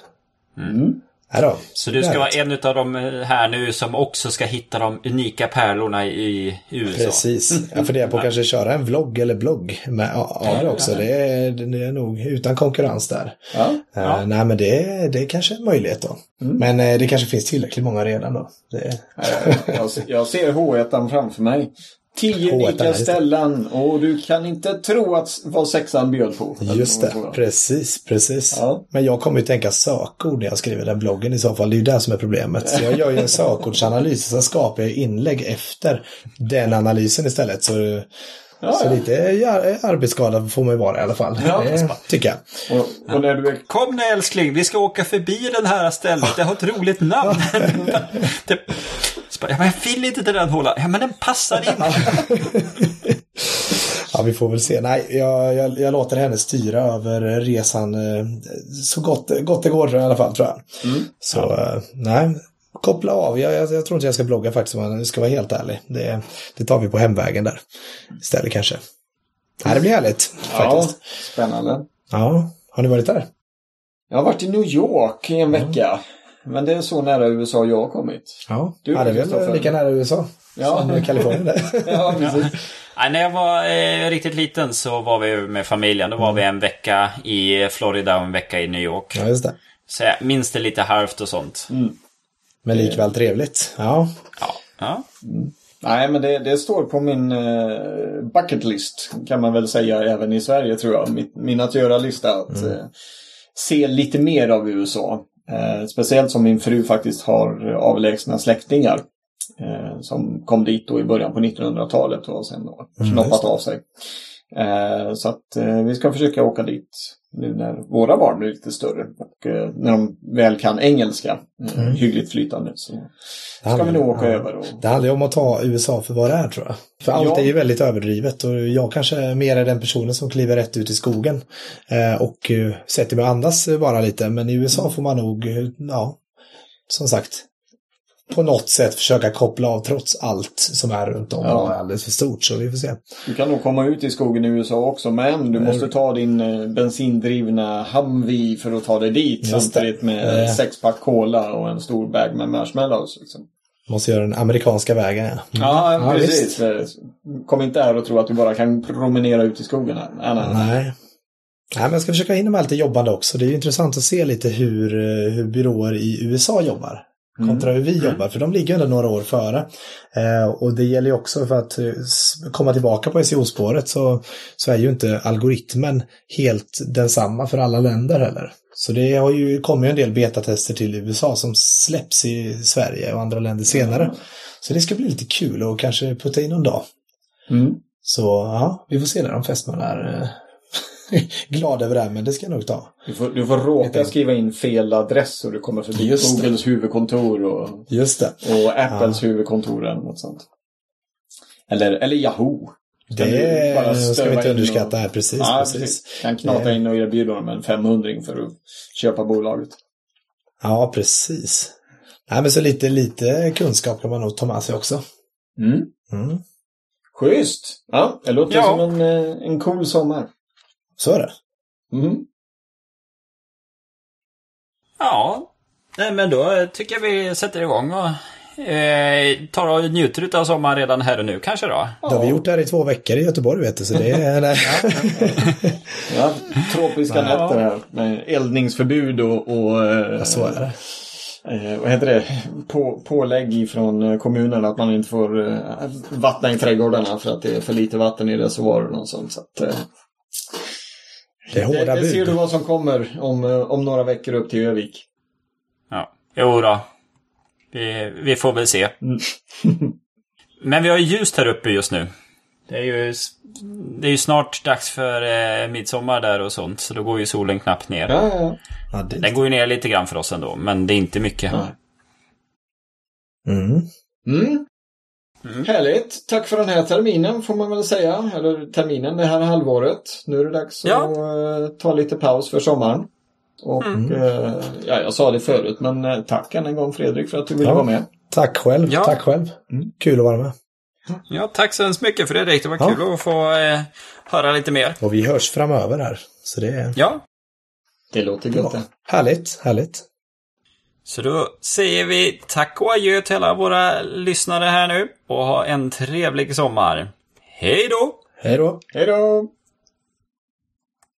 Mm. Ja så du ska vara en av de här nu som också ska hitta de unika pärlorna i USA? Precis. *laughs* Jag funderar på att kanske köra en vlogg eller blogg med, av det också. Det är, det är nog utan konkurrens där. Ja. Uh, nej men det, det är kanske en möjlighet då. Mm. Men uh, det kanske finns tillräckligt många redan då. Det... jag, jag ser H1 framför mig. Tio unika ställen och du kan inte tro att vad sexan bjöd på. Just det, precis, precis. Ja. Men jag kommer ju tänka sökord när jag skriver den bloggen i så fall. Det är ju det som är problemet. Så jag gör ju en *laughs* sökordsanalys och sen skapar jag inlägg efter den analysen istället. Så Ja, så ja. lite arbetsskada får man ju vara i alla fall. Ja, det tycker jag. Och, och när du är... Kom nu älskling, vi ska åka förbi det här stället. Det har ett roligt namn. *laughs* det... Ja, men jag vill inte till den hålan. Ja, men den passar in. ja, vi får väl se. Nej, jag, jag, jag, låter henne styra över resan eh, så gott, gott det går i alla fall, tror jag. Mm. Så, ja. Eh, nej, koppla av. Jag, jag, jag, tror inte jag ska blogga faktiskt om jag ska vara helt ärlig. Det, det tar vi på hemvägen där istället kanske. Nej, det blir härligt faktiskt. Ja, spännande. Ja, har ni varit där? Jag har varit i New York i en vecka. Men det är så nära USA jag har kommit. Ja, du, ja det är väl lika nära USA ja. som Kalifornien *laughs* ja, precis. *laughs* Ja. när jag var eh, riktigt liten så var vi med familjen. Då var mm. vi en vecka i Florida och en vecka i New York. Ja, just det. Så jag minns det lite halvt och sånt. Mm. Men likväl trevligt. Ja. Ja. ja. Mm. Nej, men det, det, står på min uh, bucket list kan man väl säga även i Sverige tror jag. Min, min att göra-lista. Att mm. uh, se lite mer av USA. Uh, speciellt som min fru faktiskt har avlägsna släktingar. som kom dit då i början på 1900-talet och sen då mm, knoppat av sig. Så att vi ska försöka åka dit nu när våra barn blir lite större och eh, när de väl kan engelska eh, mm. hyggligt flytande så ska vi nog åka ja. över. Och... Det handlar ju om att ta USA för vad det är tror jag. För allt ja. är ju väldigt överdrivet och jag kanske mer är den personen som kliver rätt ut i skogen eh, och eh, sätter mig och andas bara lite. Men i USA får man nog, ja, som sagt, på något sätt försöka koppla av trots allt som är runt om ja. och är alldeles för stort. Så vi får se. Du kan nog komma ut i skogen i USA också men du måste ta din eh, bensindrivna Humvee för att ta dig dit samtidigt med äh. sex pack cola och en stor bag med marshmallows. Liksom. Måste göra den amerikanska vägen ja. Ja, ja precis. Visst. Kom inte här och tro att du bara kan promenera ut i skogen här. Nej, nej, nej. nej. Men jag ska försöka hinna med lite jobbande också. Det är intressant att se lite hur, eh, hur byråer i USA jobbar kontra mm. hur vi jobbar, för de ligger ändå några år före. Eh, och det gäller ju också för att eh, komma tillbaka på SEO-spåret så, så är ju inte algoritmen helt densamma för alla länder heller. Så det har ju kommit en del betatester till USA som släpps i Sverige och andra länder senare. Så det ska bli lite kul och kanske putta in någon dag. Mm. Så ja, vi får se när de fästmän *laughs* glada över det här, men det ska jag nog ta. Du får, du får råka skriva in fel adress och du kommer förbi Just det. Googles huvudkontor och, Just det. och Apples huvudkontor eller något sånt. Eller, eller Yahoo. Ska du bara Det ska vi inte in underskatta och- här, precis. Ja, precis. precis. Kan knata Det- in och erbjuda dem en 500 för att köpa bolaget. Ja, precis. Nej, men så lite, lite kunskap kan man nog ta med sig också. Mm. Mm. Schysst! Ja, det låter Ja. som en, eh, en cool sommar. Så är det. Mm. Ja, men då tycker jag vi sätter igång och eh, tar och njuter av sommaren redan här och nu kanske då. Det har vi gjort här i två veckor i Göteborg, vet du. Så det är... *laughs* Ja, tropiska Ja. nätter här med eldningsförbud och, och eh, Ja, så är det. eh, vad heter det? På, pålägg från eh, kommunen att man inte får eh, vattna i trädgårdarna för att det är för lite vatten i reservoaren och sånt. Så att, eh, Det är hårda det, det ser du vad som kommer om, eh, om några veckor upp till Övik. Ja. Jo då. Vi, vi får väl se. Mm. *laughs* Men vi har ju ljust här uppe just nu. Det är ju, det är ju snart dags för eh, midsommar där och sånt. Så då går ju solen knappt ner. Ja, ja, ja. Ja, det... Den går ju ner lite grann för oss ändå. Men det är inte mycket. Ja. mm. Mm. Mm. Härligt! Tack för den här terminen får man väl säga. Eller terminen, det här halvåret. Nu är det dags Ja. att eh, ta lite paus för sommaren. Och Mm. eh, ja, jag sa det förut men eh, tack än en gång Fredrik för att du ville Ja. vara med. Tack själv. Ja. Tack själv. Mm. Kul att vara med. Ja, tack så hemskt mycket Fredrik. Det var Ja. kul att få höra lite mer. Och vi hörs framöver här. Så det Ja, Det låter det. Härligt, härligt. Så då säger vi tack och adjö till alla våra lyssnare här nu. Och ha en trevlig sommar. Hej då! Hej då. Hej då!